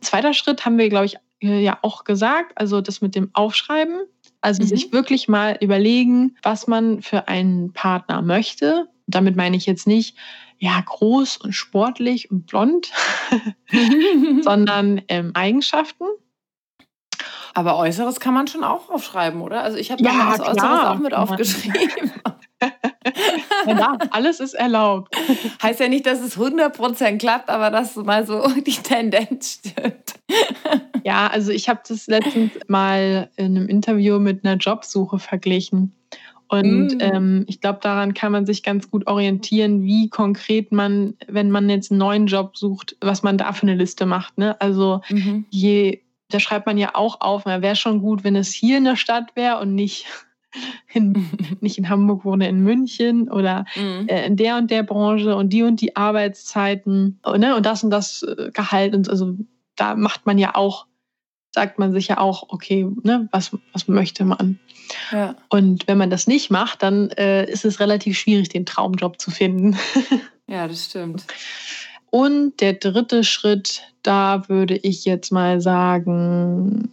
Zweiter Schritt haben wir, glaube ich, äh, ja auch gesagt, also das mit dem Aufschreiben. Also mhm. sich wirklich mal überlegen, was man für einen Partner möchte. Damit meine ich jetzt nicht, ja, groß und sportlich und blond, *laughs* *laughs* sondern ähm, Eigenschaften. Aber Äußeres kann man schon auch aufschreiben, oder? Also ich habe ja, damals Äußeres auch mit aufgeschrieben. *laughs* ja, alles ist erlaubt. *laughs* Heißt ja nicht, dass es 100% klappt, aber dass mal so *laughs* die Tendenz stimmt. ja, also ich habe das letztens mal in einem Interview mit einer Jobsuche verglichen. Und mm. ähm, ich glaube, daran kann man sich ganz gut orientieren, wie konkret man, wenn man jetzt einen neuen Job sucht, was man da für eine Liste macht. Ne? Also mhm. je, da schreibt man ja auch auf, wäre schon gut, wenn es hier in der Stadt wäre und nicht *laughs* in, *laughs* nicht in Hamburg wohne, in München oder mhm. äh, in der und der Branche und die und die Arbeitszeiten ne, und das und das äh, Gehalt. Und also da macht man ja auch, sagt man sich ja auch, okay, ne, was, was möchte man? Ja. Und wenn man das nicht macht, dann äh, ist es relativ schwierig, den Traumjob zu finden. *laughs* ja, das stimmt. Und der dritte Schritt, da würde ich jetzt mal sagen,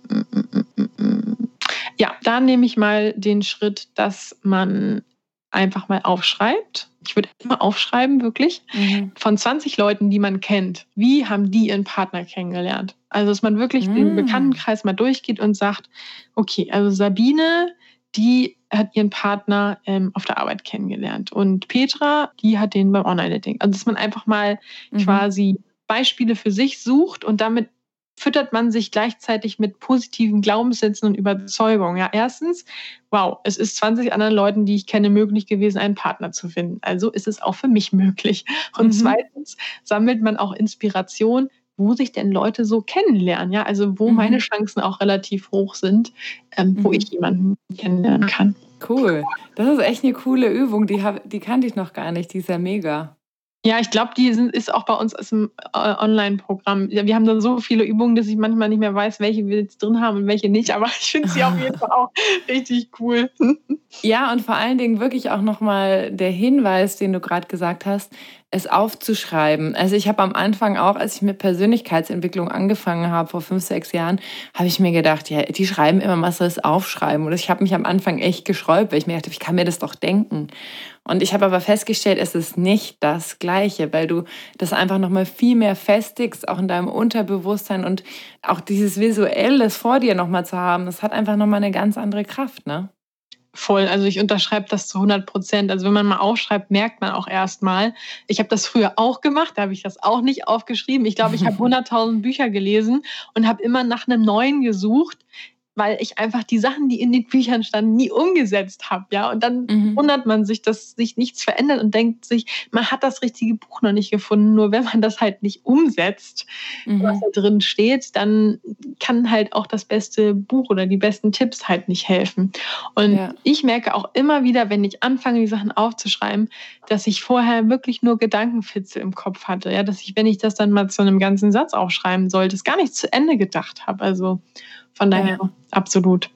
ja, da nehme ich mal den Schritt, dass man einfach mal aufschreibt. Ich würde immer aufschreiben, wirklich, mhm. von 20 Leuten, die man kennt. Wie haben die ihren Partner kennengelernt? Also, dass man wirklich mhm. den Bekanntenkreis mal durchgeht und sagt, okay, also Sabine, die hat ihren Partner ähm, auf der Arbeit kennengelernt. Und Petra, die hat den beim Online-Dating. Also, dass man einfach mal mhm. quasi Beispiele für sich sucht und damit füttert man sich gleichzeitig mit positiven Glaubenssätzen und Überzeugungen. Ja, erstens, wow, es ist 20 anderen Leuten, die ich kenne, möglich gewesen, einen Partner zu finden. Also ist es auch für mich möglich. Und mhm. zweitens sammelt man auch Inspiration, wo sich denn Leute so kennenlernen. Ja, also wo mhm. meine Chancen auch relativ hoch sind, ähm, wo mhm. ich jemanden kennenlernen kann. Cool. Das ist echt eine coole Übung. Die, hab, die kannte ich noch gar nicht. Die ist ja mega. Ja, ich glaube, die sind, ist auch bei uns im äh, Online-Programm. Wir haben da so viele Übungen, dass ich manchmal nicht mehr weiß, welche wir jetzt drin haben und welche nicht. Aber ich finde sie auf jeden Fall auch *laughs* richtig cool. Ja, und vor allen Dingen wirklich auch nochmal der Hinweis, den du gerade gesagt hast, es aufzuschreiben. Also ich habe am Anfang auch, als ich mit Persönlichkeitsentwicklung angefangen habe, vor fünf, sechs Jahren, habe ich mir gedacht, ja, die schreiben immer, was soll es aufschreiben? Und ich habe mich am Anfang echt geschräubt, weil ich mir dachte, ich kann mir das doch denken. Und ich habe aber festgestellt, es ist nicht das Gleiche, weil du das einfach nochmal viel mehr festigst, auch in deinem Unterbewusstsein und auch dieses Visuelles vor dir nochmal zu haben, das hat einfach nochmal eine ganz andere Kraft, ne? Voll, also ich unterschreibe das zu 100 Prozent. Also wenn man mal aufschreibt, merkt man auch erstmal. Ich habe das früher auch gemacht, da habe ich das auch nicht aufgeschrieben. Ich glaube, ich habe *laughs* 100.000 Bücher gelesen und habe immer nach einem neuen gesucht, weil ich einfach die Sachen, die in den Büchern standen, nie umgesetzt habe, ja. Und dann mhm. wundert man sich, dass sich nichts verändert und denkt sich, man hat das richtige Buch noch nicht gefunden. Nur wenn man das halt nicht umsetzt, mhm. was da drin steht, dann kann halt auch das beste Buch oder die besten Tipps halt nicht helfen. Und ja. ich merke auch immer wieder, wenn ich anfange, die Sachen aufzuschreiben, dass ich vorher wirklich nur Gedankenfitzel im Kopf hatte, ja, dass ich, wenn ich das dann mal zu einem ganzen Satz aufschreiben sollte, es gar nicht zu Ende gedacht habe. Also von daher ja. absolut.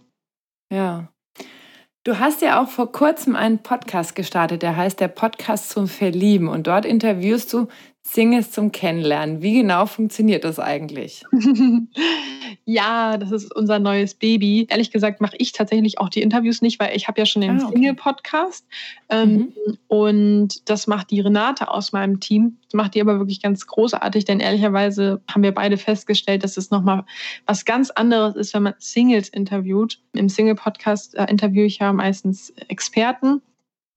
Ja. Du hast ja auch vor kurzem einen Podcast gestartet, der heißt der Podcast zum Verlieben. Und dort interviewst du Singles zum Kennenlernen. Wie genau funktioniert das eigentlich? *laughs* ja, das ist unser neues Baby. Ehrlich gesagt mache ich tatsächlich auch die Interviews nicht, weil ich habe ja schon den ah, okay. Single-Podcast. Ähm, mhm. Und das macht die Renate aus meinem Team. Das macht die aber wirklich ganz großartig, denn ehrlicherweise haben wir beide festgestellt, dass es nochmal was ganz anderes ist, wenn man Singles interviewt. Im Single-Podcast äh, interviewe ich ja meistens Experten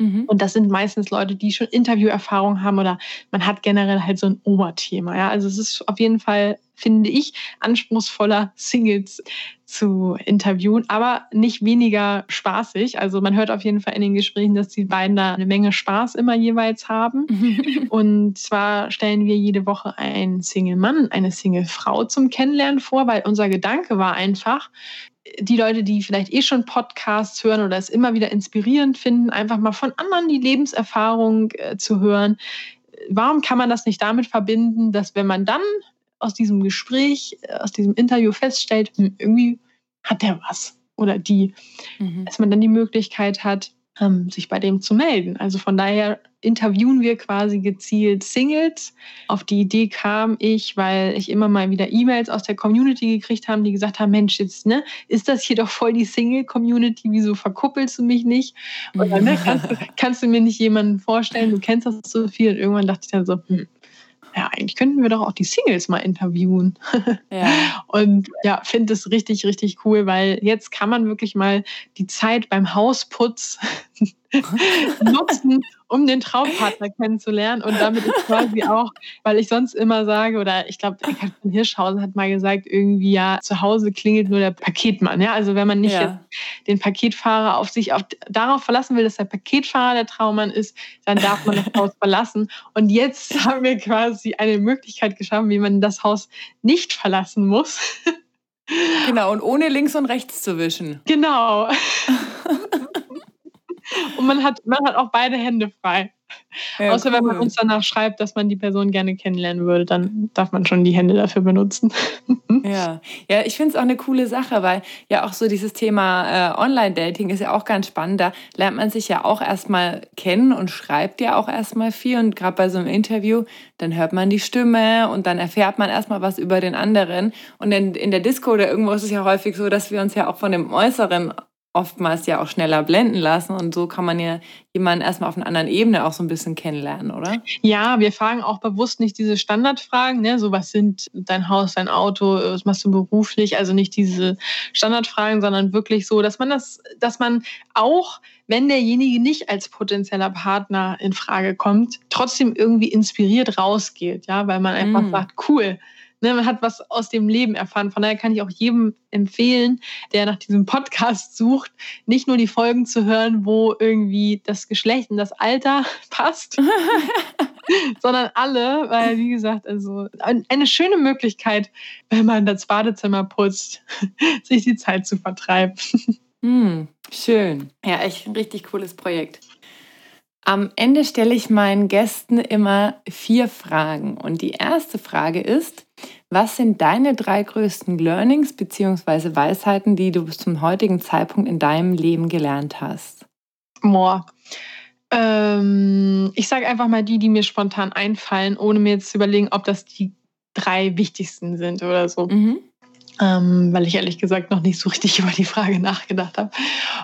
Mhm. Und das sind meistens Leute, die schon Interviewerfahrung haben oder man hat generell halt so ein Oberthema. Ja? Also es ist auf jeden Fall, finde ich, anspruchsvoller, Singles zu interviewen, aber nicht weniger spaßig. Also man hört auf jeden Fall in den Gesprächen, dass die beiden da eine Menge Spaß immer jeweils haben. *laughs* Und zwar stellen wir jede Woche einen Single-Mann, eine Single-Frau zum Kennenlernen vor, weil unser Gedanke war einfach, die Leute, die vielleicht eh schon Podcasts hören oder es immer wieder inspirierend finden, einfach mal von anderen die Lebenserfahrung äh, zu hören. Warum kann man das nicht damit verbinden, dass wenn man dann aus diesem Gespräch, äh, aus diesem Interview feststellt, hm, irgendwie hat der was oder die, mhm. dass man dann die Möglichkeit hat, ähm, sich bei dem zu melden. Also von daher interviewen wir quasi gezielt Singles. Auf die Idee kam ich, weil ich immer mal wieder E-Mails aus der Community gekriegt habe, die gesagt haben, Mensch, jetzt ne, ist das hier doch voll die Single-Community, wieso verkuppelst du mich nicht? Dann ne, kannst, du, *laughs* kannst, du, mir nicht jemanden vorstellen, du kennst das so viel. Und irgendwann dachte ich dann so, hm, ja, eigentlich könnten wir doch auch die Singles mal interviewen. Ja. *laughs* Und ja, finde es richtig, richtig cool, weil jetzt kann man wirklich mal die Zeit beim Hausputz *laughs* nutzen, um den Traumpartner kennenzulernen. Und damit ist quasi auch, weil ich sonst immer sage, oder ich glaube, Eckhard von Hirschhausen hat mal gesagt, irgendwie ja, zu Hause klingelt nur der Paketmann. Ja, also wenn man nicht ja. den Paketfahrer auf sich auf, darauf verlassen will, dass der Paketfahrer der Traummann ist, dann darf man das Haus verlassen. Und jetzt *laughs* haben wir quasi eine Möglichkeit geschaffen, wie man das Haus nicht verlassen muss. Genau, und ohne links und rechts zu wischen. Genau. *laughs* Und man hat, man hat auch beide Hände frei. Ja, Außer cool. wenn man uns danach schreibt, dass man die Person gerne kennenlernen würde, dann darf man schon die Hände dafür benutzen. *laughs* ja, ja ich finde es auch eine coole Sache, weil ja auch so dieses Thema äh, Online-Dating ist ja auch ganz spannend. Da lernt man sich ja auch erstmal kennen und schreibt ja auch erstmal viel. Und gerade bei so einem Interview, dann hört man die Stimme und dann erfährt man erstmal was über den anderen. Und in, in der Disco oder irgendwo ist es ja häufig so, dass wir uns ja auch von dem Äußeren oftmals ja auch schneller blenden lassen und so kann man ja jemanden erstmal auf einer anderen Ebene auch so ein bisschen kennenlernen, oder? Ja, wir fragen auch bewusst nicht diese Standardfragen, ne? so was sind dein Haus, dein Auto, was machst du beruflich, also nicht diese Standardfragen, sondern wirklich so, dass man das, dass man auch, wenn derjenige nicht als potenzieller Partner in Frage kommt, trotzdem irgendwie inspiriert rausgeht, ja, weil man einfach mm. sagt, cool, Ne, man hat was aus dem Leben erfahren. Von daher kann ich auch jedem empfehlen, der nach diesem Podcast *laughs* sucht, nicht nur die Folgen zu hören, wo irgendwie das Geschlecht und das Alter *laughs* passt, *laughs* sondern alle, weil wie gesagt, also eine schöne Möglichkeit, wenn man das Badezimmer putzt, sich die Zeit zu vertreiben. Mm, schön. Ja, echt ein richtig cooles Projekt. Am Ende stelle ich meinen Gästen immer vier Fragen. Und die erste Frage ist, was sind deine drei größten Learnings bzw. Weisheiten, die du bis zum heutigen Zeitpunkt in deinem Leben gelernt hast? Boah. Ähm, ich sage einfach mal die, die mir spontan einfallen, ohne mir jetzt zu überlegen, ob das die drei wichtigsten sind oder so. Mhm ähm, weil ich ehrlich gesagt noch nicht so richtig *laughs* über die Frage nachgedacht habe.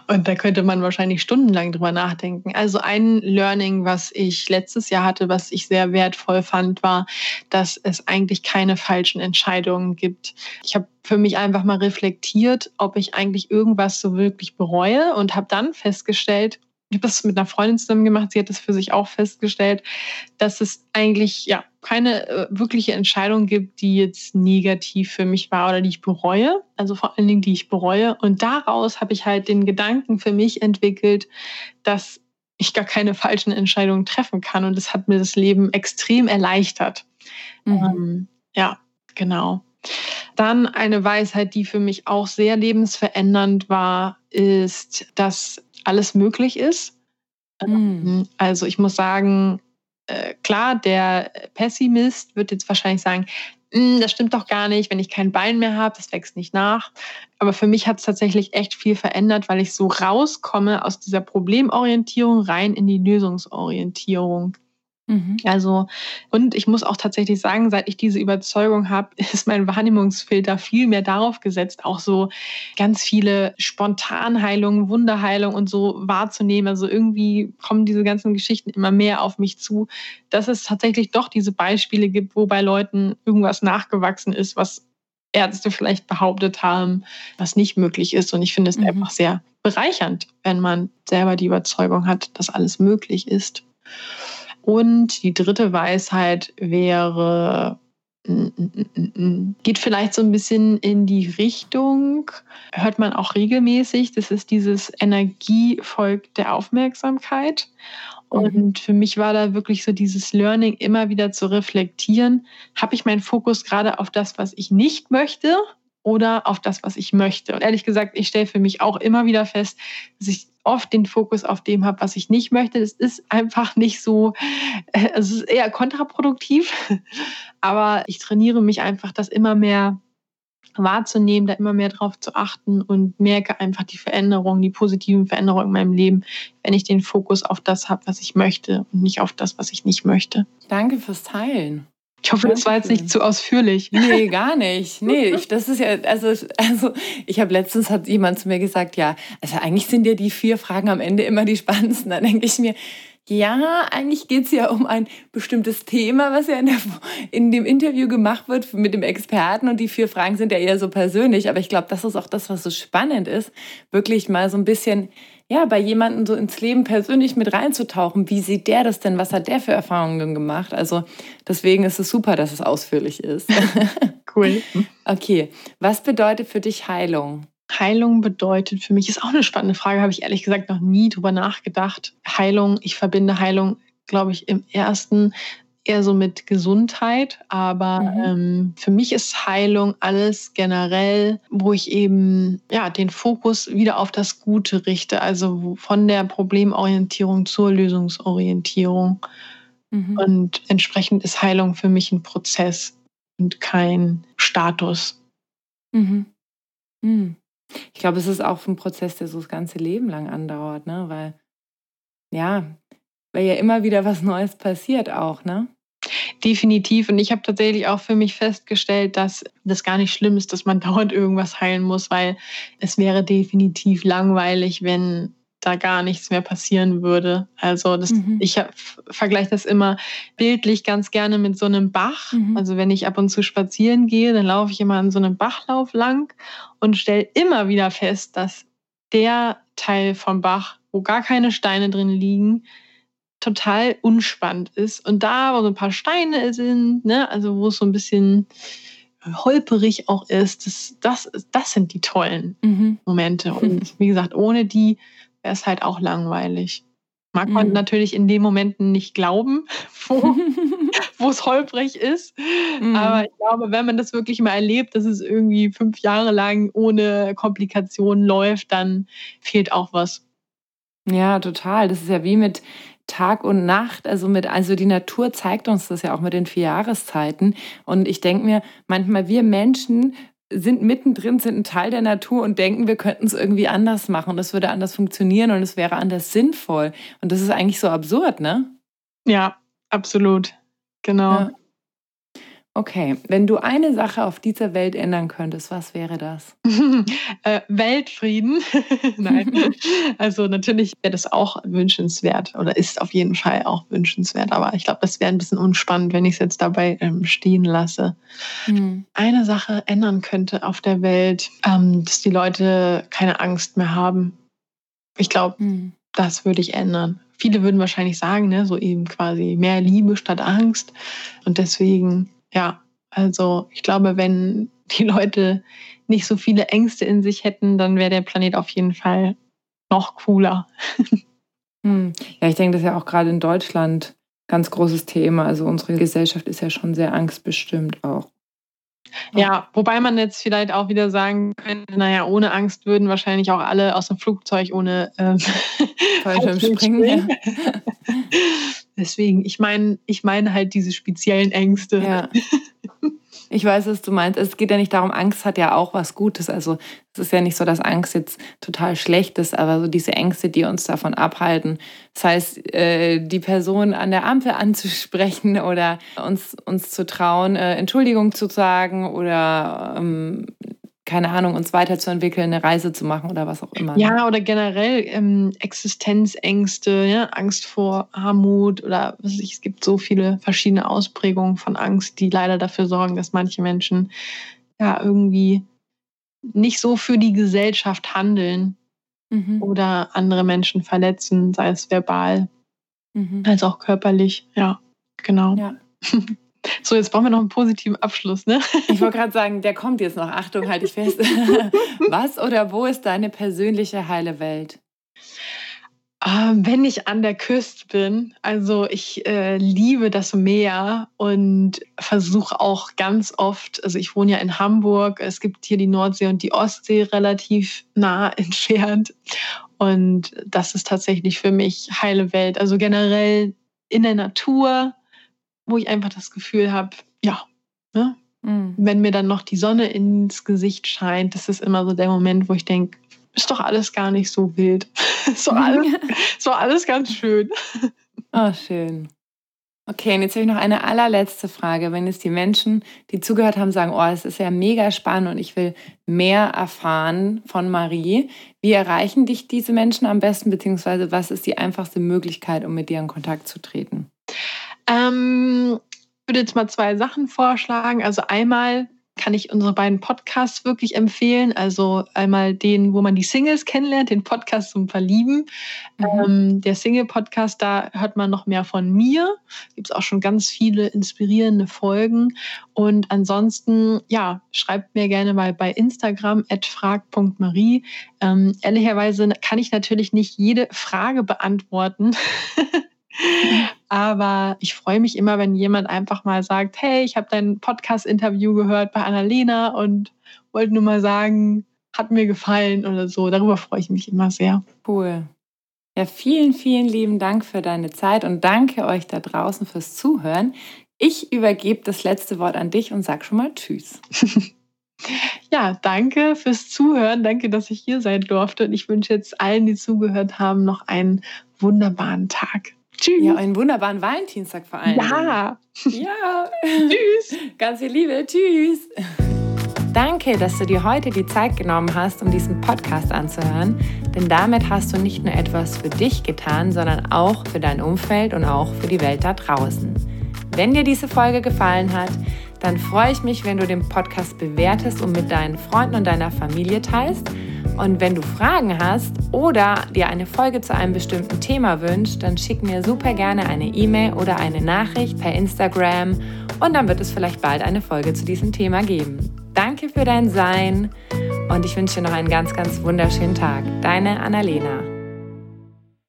Und da könnte man wahrscheinlich stundenlang drüber nachdenken. Also ein Learning, was ich letztes Jahr hatte, was ich sehr wertvoll fand, war, dass es eigentlich keine falschen Entscheidungen gibt. Ich habe für mich einfach mal reflektiert, ob ich eigentlich irgendwas so wirklich bereue und habe dann festgestellt, ich habe das mit einer Freundin zusammen gemacht, sie hat das für sich auch festgestellt, dass es eigentlich ja keine äh, wirkliche Entscheidung gibt, die jetzt negativ für mich war oder die ich bereue. Also vor allen Dingen, die ich bereue. Und daraus habe ich halt den Gedanken für mich entwickelt, dass ich gar keine falschen Entscheidungen treffen kann. Und das hat mir das Leben extrem erleichtert. Mhm. Ähm, ja, genau. Dann eine Weisheit, die für mich auch sehr lebensverändernd war, ist, dass alles möglich ist. Mhm. Also ich muss sagen, äh, klar, der Pessimist wird jetzt wahrscheinlich sagen, hm, das stimmt doch gar nicht, wenn ich kein Bein mehr habe, das wächst nicht nach. Aber für mich hat es tatsächlich echt viel verändert, weil ich so rauskomme aus dieser Problemorientierung rein in die Lösungsorientierung. Mhm. Also, und ich muss auch tatsächlich sagen, seit ich diese Überzeugung habe, *laughs* ist mein Wahrnehmungsfilter viel mehr darauf gesetzt, auch so ganz viele Spontanheilungen, Wunderheilungen und so wahrzunehmen. Also irgendwie kommen diese ganzen Geschichten immer mehr auf mich zu, dass es tatsächlich doch diese Beispiele gibt, wo bei Leuten irgendwas nachgewachsen ist, was Ärzte vielleicht behauptet haben, was nicht möglich ist. Und ich finde es mhm. einfach sehr bereichernd, wenn man selber die Überzeugung hat, dass alles möglich ist. Und die dritte Weisheit wäre, mm, mm, mm, geht vielleicht so ein bisschen in die Richtung, hört man auch regelmäßig, das ist dieses Energievolk der Aufmerksamkeit. Mhm. Und für mich war da wirklich so dieses Learning, immer wieder zu reflektieren, habe ich meinen Fokus gerade auf das, was ich nicht möchte oder auf das, was ich möchte. Und ehrlich gesagt, ich stelle für mich auch immer wieder fest, dass ich oft den Fokus auf dem habe, was ich nicht möchte. Das ist einfach nicht so, äh, es ist eher kontraproduktiv, *laughs* aber ich trainiere mich einfach, das immer mehr wahrzunehmen, da immer mehr drauf zu achten und merke einfach die Veränderungen, die positiven Veränderungen in meinem Leben, wenn ich den Fokus auf das habe, was ich möchte und nicht auf das, was ich nicht möchte. Danke fürs Teilen. Ich hoffe, das war jetzt nicht zu ausführlich. Nee, *laughs* gar nicht. Nee, ich, das ist ja, also, also ich habe letztens hat jemand zu mir gesagt, ja, also eigentlich sind ja die vier Fragen am Ende immer die spannendsten. Dann denke ich mir, ja, eigentlich geht es ja um ein bestimmtes Thema, was ja in, der, in dem Interview gemacht wird mit dem Experten. Und die vier Fragen sind ja eher so persönlich. Aber ich glaube, das ist auch das, was so spannend ist, wirklich mal so ein bisschen ja, bei jemandem so ins Leben persönlich mit reinzutauchen. Wie sieht der das denn? Was hat der für Erfahrungen gemacht? Also deswegen ist es super, dass es ausführlich ist. *laughs* cool. Okay, was bedeutet für dich Heilung? Heilung bedeutet für mich, ist auch eine spannende Frage, habe ich ehrlich gesagt noch nie drüber nachgedacht. Heilung, ich verbinde Heilung, glaube ich, im ersten eher so mit Gesundheit, aber mhm. ähm, für mich ist Heilung alles generell, wo ich eben ja den Fokus wieder auf das Gute richte, also von der Problemorientierung zur Lösungsorientierung. Mhm. Und entsprechend ist Heilung für mich ein Prozess und kein Status. Mhm. Mhm. Ich glaube, es ist auch ein Prozess, der so das ganze Leben lang andauert, ne? Weil ja, weil ja immer wieder was *laughs* Neues passiert auch, ne? Definitiv. Und ich habe tatsächlich auch für mich festgestellt, dass das gar nicht schlimm ist, dass man *laughs* dauernd irgendwas heilen muss, weil es wäre definitiv langweilig, wenn da gar nichts mehr passieren würde. Also das, mhm. ich vergleiche das immer bildlich ganz gerne mit so einem Bach. Mhm. Also wenn ich ab und zu spazieren gehe, dann laufe ich immer an so einem Bachlauf lang und stelle immer wieder fest, dass der Teil vom Bach, wo gar keine Steine drin liegen, total unspannend ist. Und da, wo so ein paar Steine sind, ne, also wo es so ein bisschen holperig auch ist, das, das, das sind die tollen mhm. Momente. Und *laughs* wie gesagt, ohne die wäre es halt auch langweilig. Mag man mhm. natürlich in den Momenten nicht glauben, *laughs* wo *laughs* es holprig ist. Mhm. Aber ich glaube, wenn man das wirklich mal erlebt, dass es irgendwie fünf Jahre lang ohne Komplikationen läuft, dann fehlt auch was. Ja, total. Das ist ja wie mit Tag und Nacht, also mit, also die Natur zeigt uns das ja auch mit den vier Jahreszeiten. Und ich denke mir, manchmal wir Menschen sind mittendrin, sind ein Teil der Natur und denken, wir könnten es irgendwie anders machen und das würde anders funktionieren und es wäre anders sinnvoll. Und das ist eigentlich so absurd, ne? Ja, absolut. Genau. Ja. Okay, wenn du eine Sache auf dieser Welt ändern könntest, was wäre das? *laughs* äh, Weltfrieden. *laughs* Nein. also natürlich wäre das auch wünschenswert oder ist auf jeden Fall auch wünschenswert. Aber ich glaube, das wäre ein bisschen unspannend, wenn ich es jetzt dabei ähm, stehen lasse. Mhm. Eine Sache ändern könnte auf der Welt, ähm, dass die Leute keine Angst mehr haben. Ich glaube, mhm. das würde ich ändern. Viele würden wahrscheinlich sagen, ne, so eben quasi mehr Liebe statt Angst. Und deswegen ja, also ich glaube, wenn die Leute nicht so viele Ängste in sich hätten, dann wäre der Planet auf jeden Fall noch cooler. *laughs* Hm. Ja, ich denke, das ist ja auch gerade in Deutschland ganz großes Thema. Also unsere Gesellschaft ist ja schon sehr angstbestimmt auch. Ja, wobei man jetzt vielleicht auch wieder sagen könnte, naja, ohne Angst würden wahrscheinlich auch alle aus dem Flugzeug ohne ähm, Fallschirmspringen. *laughs* Deswegen, ich meine, ich meine halt diese speziellen Ängste. Ja. *laughs* Ich weiß, was du meinst. Es geht ja nicht darum, Angst hat ja auch was Gutes. Also es ist ja nicht so, dass Angst jetzt total schlecht ist, aber so diese Ängste, die uns davon abhalten. Das heißt, äh, die Person an der Ampel anzusprechen *laughs* oder uns, uns zu trauen, äh, Entschuldigung zu sagen oder ähm, keine Ahnung, uns weiterzuentwickeln, eine Reise zu machen oder was auch immer. Ne? Ja, oder generell ähm, Existenzängste, ja, Angst vor Armut oder was weiß ich, es gibt so viele verschiedene Ausprägungen von Angst, die leider dafür sorgen, dass manche Menschen ja irgendwie nicht so für die Gesellschaft handeln mhm. oder andere Menschen verletzen, sei es verbal mhm. als auch körperlich. Ja, genau. Ja. *laughs* So, jetzt brauchen wir noch einen positiven Abschluss, ne? Ich wollte gerade sagen, der kommt jetzt noch. Achtung, halte ich fest. *laughs* Was oder wo ist deine persönliche heile Welt? Ähm, wenn ich an der Küste bin, also ich äh, liebe das Meer und versuche auch ganz oft, also ich wohne ja in Hamburg, es gibt hier die Nordsee und die Ostsee relativ nah *laughs* entfernt und das ist tatsächlich für mich heile Welt. Also generell in der Natur, wo ich einfach das Gefühl habe, ja, ne? mhm. wenn mir dann noch die Sonne ins Gesicht scheint, das ist immer so der Moment, wo ich denke, ist doch alles gar nicht so wild. *laughs* ist, doch alles, *laughs* ist doch alles ganz schön. Oh, schön. Okay, und jetzt habe ich noch eine allerletzte Frage. Wenn jetzt die Menschen, die zugehört haben, sagen, oh, es ist ja mega spannend und ich will mehr erfahren von Marie, wie erreichen dich diese Menschen am besten, beziehungsweise was ist die einfachste Möglichkeit, um mit dir in Kontakt zu treten? Ähm, ich würde jetzt mal zwei Sachen vorschlagen. Also einmal kann ich unsere beiden Podcasts wirklich empfehlen. Also einmal den, wo man die Singles kennenlernt, den Podcast zum Verlieben. Mhm. Ähm, der Single-Podcast, da hört man noch mehr von mir. Gibt es auch schon ganz viele inspirierende Folgen. Und ansonsten, ja, schreibt mir gerne mal bei Instagram at frag.marie. Ähm, ehrlicherweise kann ich natürlich nicht jede Frage beantworten. *laughs* Aber ich freue mich immer, wenn jemand einfach mal sagt, hey, ich habe dein Podcast-Interview gehört bei Annalena und wollte nur mal sagen, hat mir gefallen oder so. Darüber freue ich mich immer sehr. Cool. Ja, vielen, vielen lieben Dank für deine Zeit und danke euch da draußen fürs Zuhören. Ich übergebe das letzte Wort an dich und sag schon mal Tschüss. *laughs* *laughs* ja, danke fürs Zuhören. Danke, dass ich hier sein durfte. Und ich wünsche jetzt allen, die zugehört haben, noch einen wunderbaren Tag. Tschüss. Ja, einen wunderbaren Valentinstag vor allem. Ja. Ja. *laughs* Tschüss. Ganz viel Liebe. Tschüss. Danke, dass du dir heute die Zeit genommen hast, um diesen Podcast anzuhören. Denn damit hast du nicht nur etwas für dich getan, sondern auch für dein Umfeld und auch für die Welt da draußen. Wenn dir diese Folge gefallen hat, dann freue ich mich, wenn du den Podcast bewertest und mit deinen Freunden und deiner Familie teilst. Und wenn du Fragen hast oder dir eine Folge zu einem bestimmten Thema wünschst, dann schick mir super gerne eine E-Mail oder eine Nachricht per Instagram und dann wird es vielleicht bald eine Folge zu diesem Thema geben. Danke für dein Sein und ich wünsche dir noch einen ganz, ganz wunderschönen Tag. Deine Annalena.